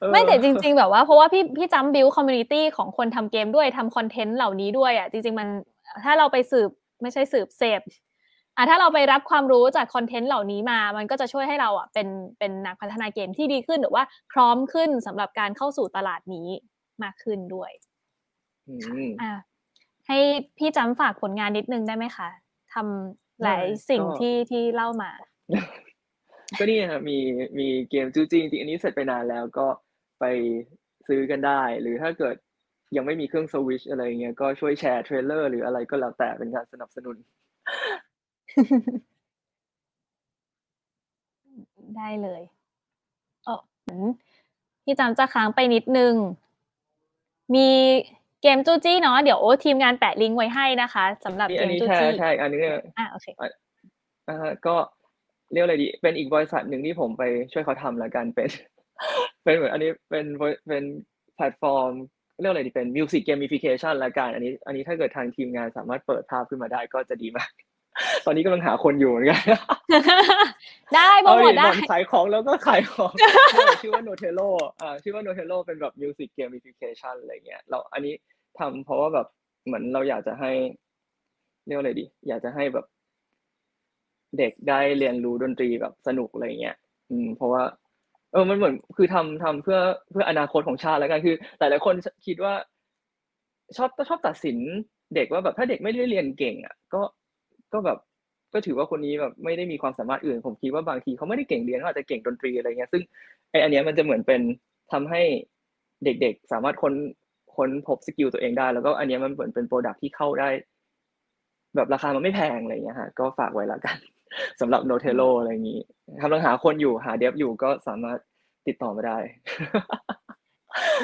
เออไม่แต่จริง ๆ แบบว่าเพราะว่าพี่พี่จำ build community ของคนทำเกมด้วยทำคอนเทนต์เหล่านี้ด้วยอะจริง ๆ มันถ้าเราไปสืบไม่ใช่สืบเสพอะถ้าเราไปรับความรู้จากคอนเทนต์เหล่านี้มา มันก็จะช่วยให้เราอะเป็นเป็นนักพัฒนาเกมที่ดีขึ้นหรือว่าพร้อมขึ้นสำหรับการเข้าสู่ตลาดนี้มากขึ้นด้วยอืมอะให้พี่จำฝากผลงานนิดนึงได้ไหมคะทำหลายได้สิ่งก็ที่ที่เล่ามา ก็นี่นะครับมีมีเกมจูจีจริงๆอันนี้เสร็จไปนานแล้วก็ไปซื้อกันได้ หรือถ้าเกิดยังไม่มีเครื่องสวิชอะไรเงี้ยก็ช่วยแชร์เทรลเลอร์หรืออะไรก็แล้วแต่เป็นการสนับสนุน ได้เลยเออหืมพี่จำจะค้างไปนิดนึง มีเกมจูจี้เนาะเดี๋ยวทีมงานแปะลิงก์ไว้ให้นะคะสำหรับนี่เกอันมนี้จูแชจี้ร์แชร์อีกอันนึงเนี่ยอะโอเคอ่าฮะก็ เรียกอะไรดี เป็นอีกบริษัทหนึ่งที่ผมไปช่วยเขาทำแล้วกันเป็น เป็นเหมือนอันนี้เป็นบริเป็นแพลตฟอร์มเรียกอะไรดีเป็นมิวสิกเกม i ฟิเคชันละกันอันนี้ อันนี้ถ้าเกิดทางทีมงานสามารถเปิดภาพขึ้นมาได้ก็จะดีมาก ตอนนี้กำลังหาคนอยู่เหมือนกันได้โปรเอาโมดิทได้หนอนขายของแล้วก็ขายของ ชื่อว่า Notelo อ่าชื่อว่า Notelo เป็นแบบ Music Gamification อะไรเงี้ยเราอันนี้ทำเพราะว่าแบบเหมือนเราอยากจะให้เรียกว่าอะไรดี อยากจะให้แบบ เด็กได้เรียนรู้ดนตรีแบบสนุกอะไรเงี้ยอืมเพราะว่า เออมันเหมือนคือทำทำเพื่อเพื่ออนาคตของชาติแล้วกันคือหลายๆคนคิดว่า ชอบชอบตัดสินเด็กว่าแบบถ้าเด็กไม่ได้เรียนเก่ง อะ ก็ก็แบบก็ถือว่าคนนี้แบบไม่ได้มีความสามารถอื่น ผมคิดว่าบางทีเขาไม่ได้เก่งเรียนเขาอาจจะเก่งดนตรีอะไรเงี้ยซึ่งไออันเนี้ยมันจะเหมือนเป็นทำให้เด็กๆ สามารถค้นค้นพบ skill ตัวเองได้ แล้วก็อันเนี้ยมันเหมือนเป็น product ที่เข้าได้ แบบราคามันไม่แพงอะไรเงี้ยฮะก็ฝากไว้ละกัน สำหรับ Notelo อะไรอย่างนี้กำลังหาคนอยู่หา dev อยู่ก็สามารถติดต่อมาได้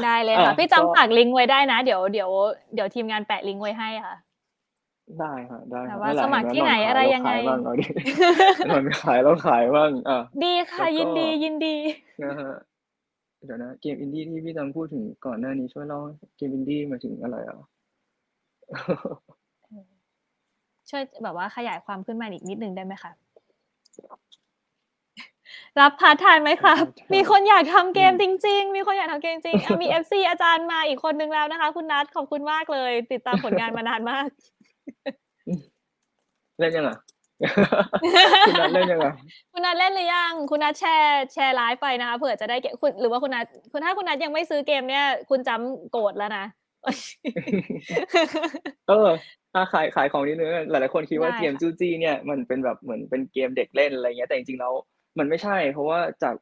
ได้เลยค่ะอะพี่ก็จำฝากลิงก์ไว้ได้นะ เดี๋ยวเดี๋ยวเดี๋ยวทีมงานแปะลิงก์ไว้ให้ค่ะ ได้ฮะได้แต่ฮะว่านั่นแหละสมัครเห็ที่ไหนนอะไรขายยังไงแล้วขายบ้างเอาดินอนขายแล้วขายบ้างอะดีค่ะแล้วก็ยินดียินดีนะฮะเดี๋ยวนะเกมอินดี้ที่พี่จำพูดถึงก่อนหน้านี้ช่วยเล่าเกมอินดี้หมายถึงอะไรอะ ช่วยแบบว่าขยายความขึ้นมาอีกนิดนึงได้ไหมคะรับพาร์ทไทม์ไหมครับ part-time มีคนอยากทำเกมอืมจริง ๆ มีคนอยากทำเกมจริงอะมี FC อาจารย์มาอีกคนนึงแล้วนะคะ คุณนัทขอบคุณมากเลย ติดตามผลงานมานานมากเล่นยังอะคุณนัทเล่นยังอะคุณนัทเล่นหรือยัง คุณนัทแชร์แชร์ไลฟ์ไปนะคะเผื่อจะได้เกมคุณหรือว่าคุณนัทคุณถ้าคุณนัทยังไม่ซื้อเกมเนี่ย คุณจำโกรธแล้วนะเออ อะขายขายของนิดนึงหลายๆคนคิดว่าได้เกมค่ะ จู้จี้เนี่ยมันเป็นแบบเหมือนเป็นเกมเด็กเล่นอะไรเงี้ยแต่จริงๆแล้วมันไม่ใช่ เพราะว่าจาก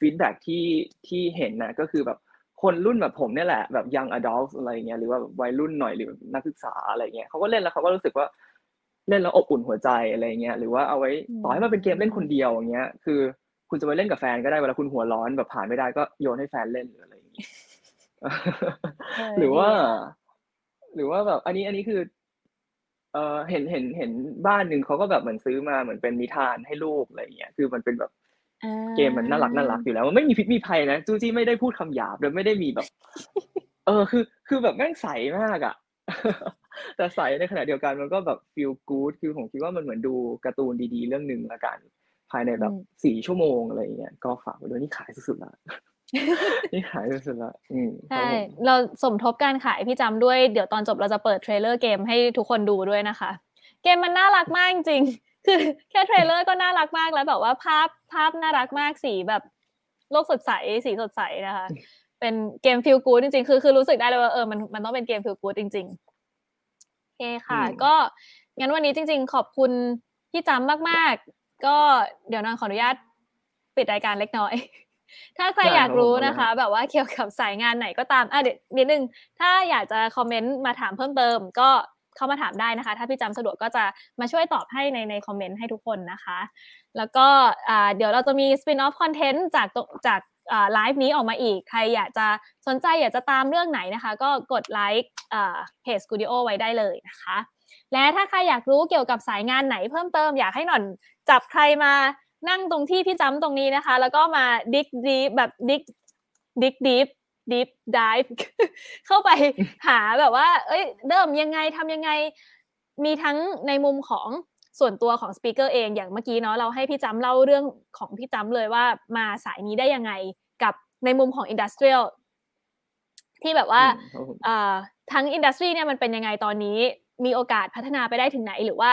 ฟีดแบ็ที่ที่เห็นนะก็คือแบบคนรุ่นแบบผมเนี่ยแหละแบบ young adult อะไรเงี้ยหรือว่าวัยรุ่นหน่อยหรือนักศึกษาอะไรเงี้ยเขาก็เล่นแล้วเขาก็รู้สึกว่าเล่นแล้วอบอุ่นหัวใจอะไรเงี้ยหรือว่าเอาไว้ต่อให้มันเป็นเกมเล่นคนเดียวอย่างเงี้ยคือ คุณจะไปเล่นกับแฟนก็ได้เวลาคุณหัวร้อนแบบผ่านไม่ได้ก็โยนให้แฟนเล่นหรืออะไรอย่างงี้ เออหรือว่าดีอะหรือว่าแบบ อันนี้อันนี้คือ เออเห็นเห็นเห็นบ้านหนึ่งเขาก็แบบเหมือนซื้อมาเหมือนเป็นนิทานให้ลูกอะไรอย่างเงี้ยคือมันเป็นแบบอ่า เกมมันน่ารักน่ารักอยู่แล้ว มันไม่มีพิษมีภัยนะจูจี้ไม่ได้พูดคำหยาบเลยไม่ได้มีแบบ เออคือคือแบบแม่งใสมากอะ แต่ใสในขณะเดียวกันมันก็แบบฟีลกู๊ดคือผมคิดว่ามันเหมือนดูการ์ตูนดีๆ เรื่องหนึ่งละกัน ภายในแบบสี่ชั่วโมงอะไรอย่างเงี้ยก็ฝากไว้ด้วยนี่ขายสุดๆละ นี่ขายสุดๆละอืมใช่เราสมทบการขายพี่จำด้วยเดี๋ยวตอนจบเราจะเปิดเทรลเลอร์เกมให้ทุกคนดูด้วยนะคะ เกมมันน่ารักมากจริง คือแค่ trailer ก็น่ารักมากแล้วแบบว่าภาพภาพน่ารักมากสีแบบโลกสดใสสีสดใสนะคะ เป็นเกม feel good จริงๆ คือคือรู้สึกได้เลยว่าเออมันมันต้องเป็นเกม feel good จริงๆโอเคค่ะ ก็งั้นวันนี้จริง ๆ ขอบคุณพี่จำมากๆ ก็เดี๋ยวหนอนขออนุญาตปิดรายการเล็กน้อย ถ้าใครอยากรู้นะคะ แบบว่าเกี่ยวกับสายงานไหนก็ตามอะเดี๋ยวนิดนึง ถ้าอยากจะคอมเมนต์มาถามเพิ่มเติม ก็เข้ามาถามได้นะคะ ถ้าพี่จำสะดวกก็จะมาช่วยตอบให้ในในคอมเมนต์ให้ทุกคนนะคะ แล้วก็เดี๋ยวเราจะมีสปินออฟคอนเทนต์จากจากไลฟ์นี้ออกมาอีก ใครอยากจะสนใจอยากจะตามเรื่องไหนนะคะ ก็กดไลค์เพจสกูดิโอไว้ได้เลยนะคะ และถ้าใครอยากรู้เกี่ยวกับสายงานไหนเพิ่มเติม อยากให้หน่อนจับใครมา นั่งตรงที่พี่จำตรงนี้นะคะ แล้วก็มาdig deep แบบ dig dig deep deep deep เข้าไปหาแบบว่า เอ้ยเริ่มยังไงทำยังไง มีทั้งในมุมของส่วนตัวของ speaker เองอย่างเมื่อกี้เนาะเราให้พี่จำเล่าเรื่องของพี่จำเลยว่ามาสายนี้ได้ยังไงกับในมุมของ industrial ที่แบบว่าทั้ง industry เนี่ยมันเป็นยังไงตอนนี้ มีโอกาสพัฒนาไปได้ถึงไหน หรือว่า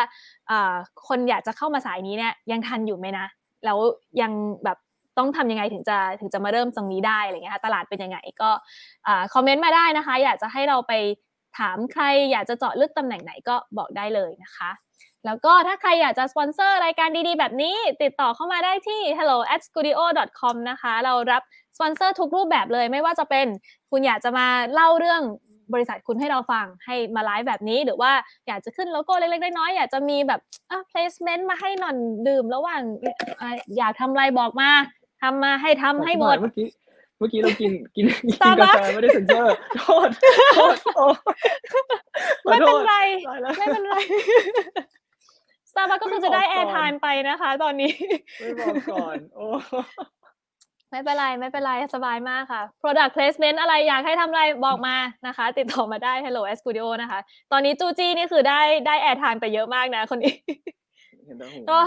คนอยากจะเข้ามาสายนี้เนี่ยยังทันอยู่ไหมนะ แล้วยังแบบต้องทำยังไงถึงจะถึงจะมาเริ่มตรงนี้ได้อะไรเงี้ยค่ะตลาดเป็นยังไงก็คอมเมนต์มาได้นะคะ อยากจะให้เราไปถามใครอยากจะเจาะลึกตำแหน่งไหนก็บอกได้เลยนะคะ แล้วก็ถ้าใครอยากจะสปอนเซอร์รายการดีๆ แบบนี้ ติดต่อเข้ามาได้ที่ hello at studio com นะคะ เรารับสปอนเซอร์ทุกรูปแบบเลยไม่ว่าจะเป็นคุณอยากจะมาเล่าเรื่อง บริษัทคุณให้เราฟังให้มาไลฟ์แบบนี้ หรือว่าอยากจะขึ้นโลโก้เล็กๆน้อยๆอยากจะมีแบบอะ placement มาให้หนอนดื่มระหว่างอยากทำอะไรบอกมาทำมาให้ทำให้หมดเมื่อกี้เมื่อกี้เรากินกินกินกาแฟไม่ได้เซ็นเซอร์โทษโทษไม่เป็นไรไม่เป็นไรสตาร์บัคก็คือจะได้ airtime ไปนะคะ ตอนนี้ไม่บอกก่อน โอ้ ไม่เป็นไร ไม่เป็นไร สบายมากค่ะ product placement อะไรอยากให้ทำอะไรบอกมานะคะ ติดต่อมาได้ hello s studio นะคะ ตอนนี้จูจี้นี่คือได้ได้ airtime ไปเยอะมากนะคนนี้ก็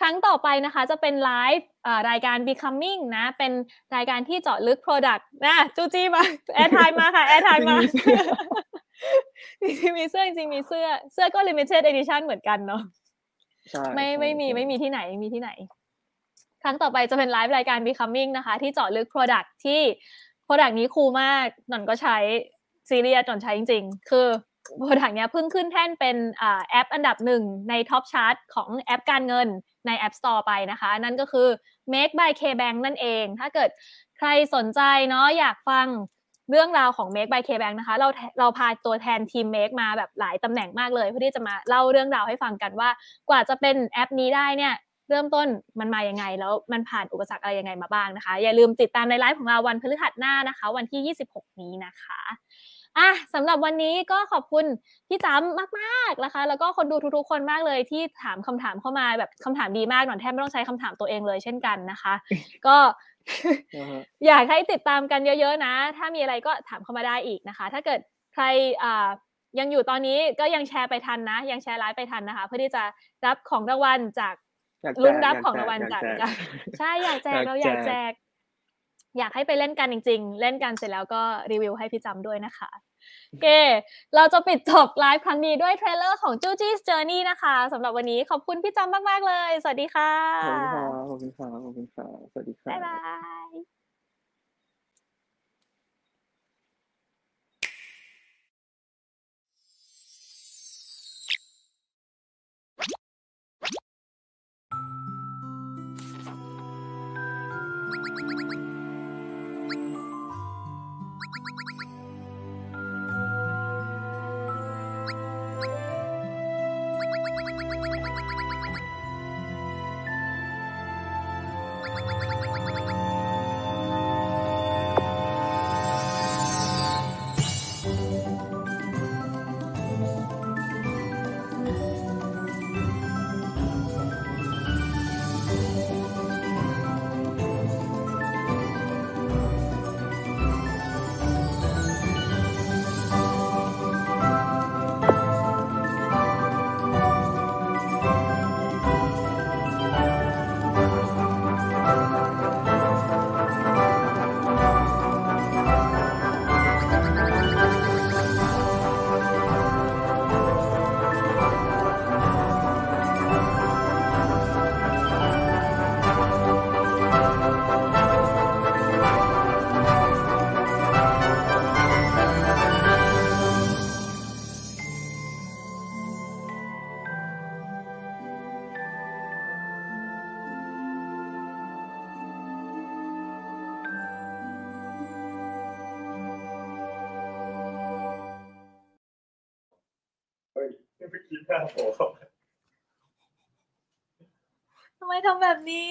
ครั้งต่อไปนะคะจะเป็นไลฟ์รายการ Becoming นะ เป็นรายการที่เจาะลึก Product นะจูจี้มา airtime มาค่ะ airtime มาจริงมีเสื้อจริงมีเสื้อ เสื้อก็ limited edition เหมือนกันเนาะไม่ไม่มีไม่มีที่ไหนมีที่ไหน ครั้งต่อไปจะเป็นไลฟ์รายการ Becoming นะคะ ที่เจาะลึก Product ที่ Product นี้ cool มากหนอนก็ใช้ซีเรียสหนอนใช้จริง ๆ คือ product เนี้ยเพิ่งขึ้นแท่นเป็นแอปอันดับหนึ่งใน top chart ของแอปการเงินใน App Store ไปนะคะ นั่นก็คือ Make by KBank นั่นเอง ถ้าเกิดใครสนใจเนาะอยากฟังเรื่องราวของ Make by KBank นะคะ เราเราพาตัวแทนทีม Make มาแบบหลายตำแหน่งมากเลย เพื่อที่จะมาเล่าเรื่องราวให้ฟังกันว่า กว่าจะเป็นแอปนี้ได้เนี่ย เริ่มต้นมันมายังไง แล้วมันผ่านอุปสรรคอะไรยังไงมาบ้างนะคะ อย่าลืมติดตามในไลฟ์ของเราวันพฤหัสหน้านะคะ วันที่ 26 นี้นะคะอะสำหรับวันนี้ก็ขอบคุณพี่จำมากๆนะคะ แล้วก็คนดูทุกๆคนมากเลยที่ถามคำถามเข้ามาแบบคำถามดีมากหนอนแทบไม่ต้องใช้คำถามตัวเองเลยเช่นกันนะคะ ก็อยากให้ติดตามกันเยอะๆนะ ถ้ามีอะไรก็ถามเข้ามาได้อีกนะคะ ถ้าเกิดใครอ่ายังอยู่ตอนนี้ก็ยังแชร์ไปทันนะ ยังแชร์ไลฟ์ไปทันนะคะ เพื่อที่จะรับของรางวัลจาก ลุ้นรับของรางวัลจากใช่อยากแจกเราอยากแจก อยากให้ไปเล่นกันจริง ๆ เล่นกันเสร็จแล้วก็รีวิวให้พี่จำด้วยนะคะโอเคเราจะปิดจบไลฟ์ครั้งนี้ด้วย trailer ของ Juji's Journey นะคะสำหรับวันนี้ขอบคุณพี่จำมาก ๆ เลย สวัสดีค่ะ ขอบคุณค่ะ ขอบคุณค่ะสวัสดีค่ะ บ๊ายบายยำแบบนี้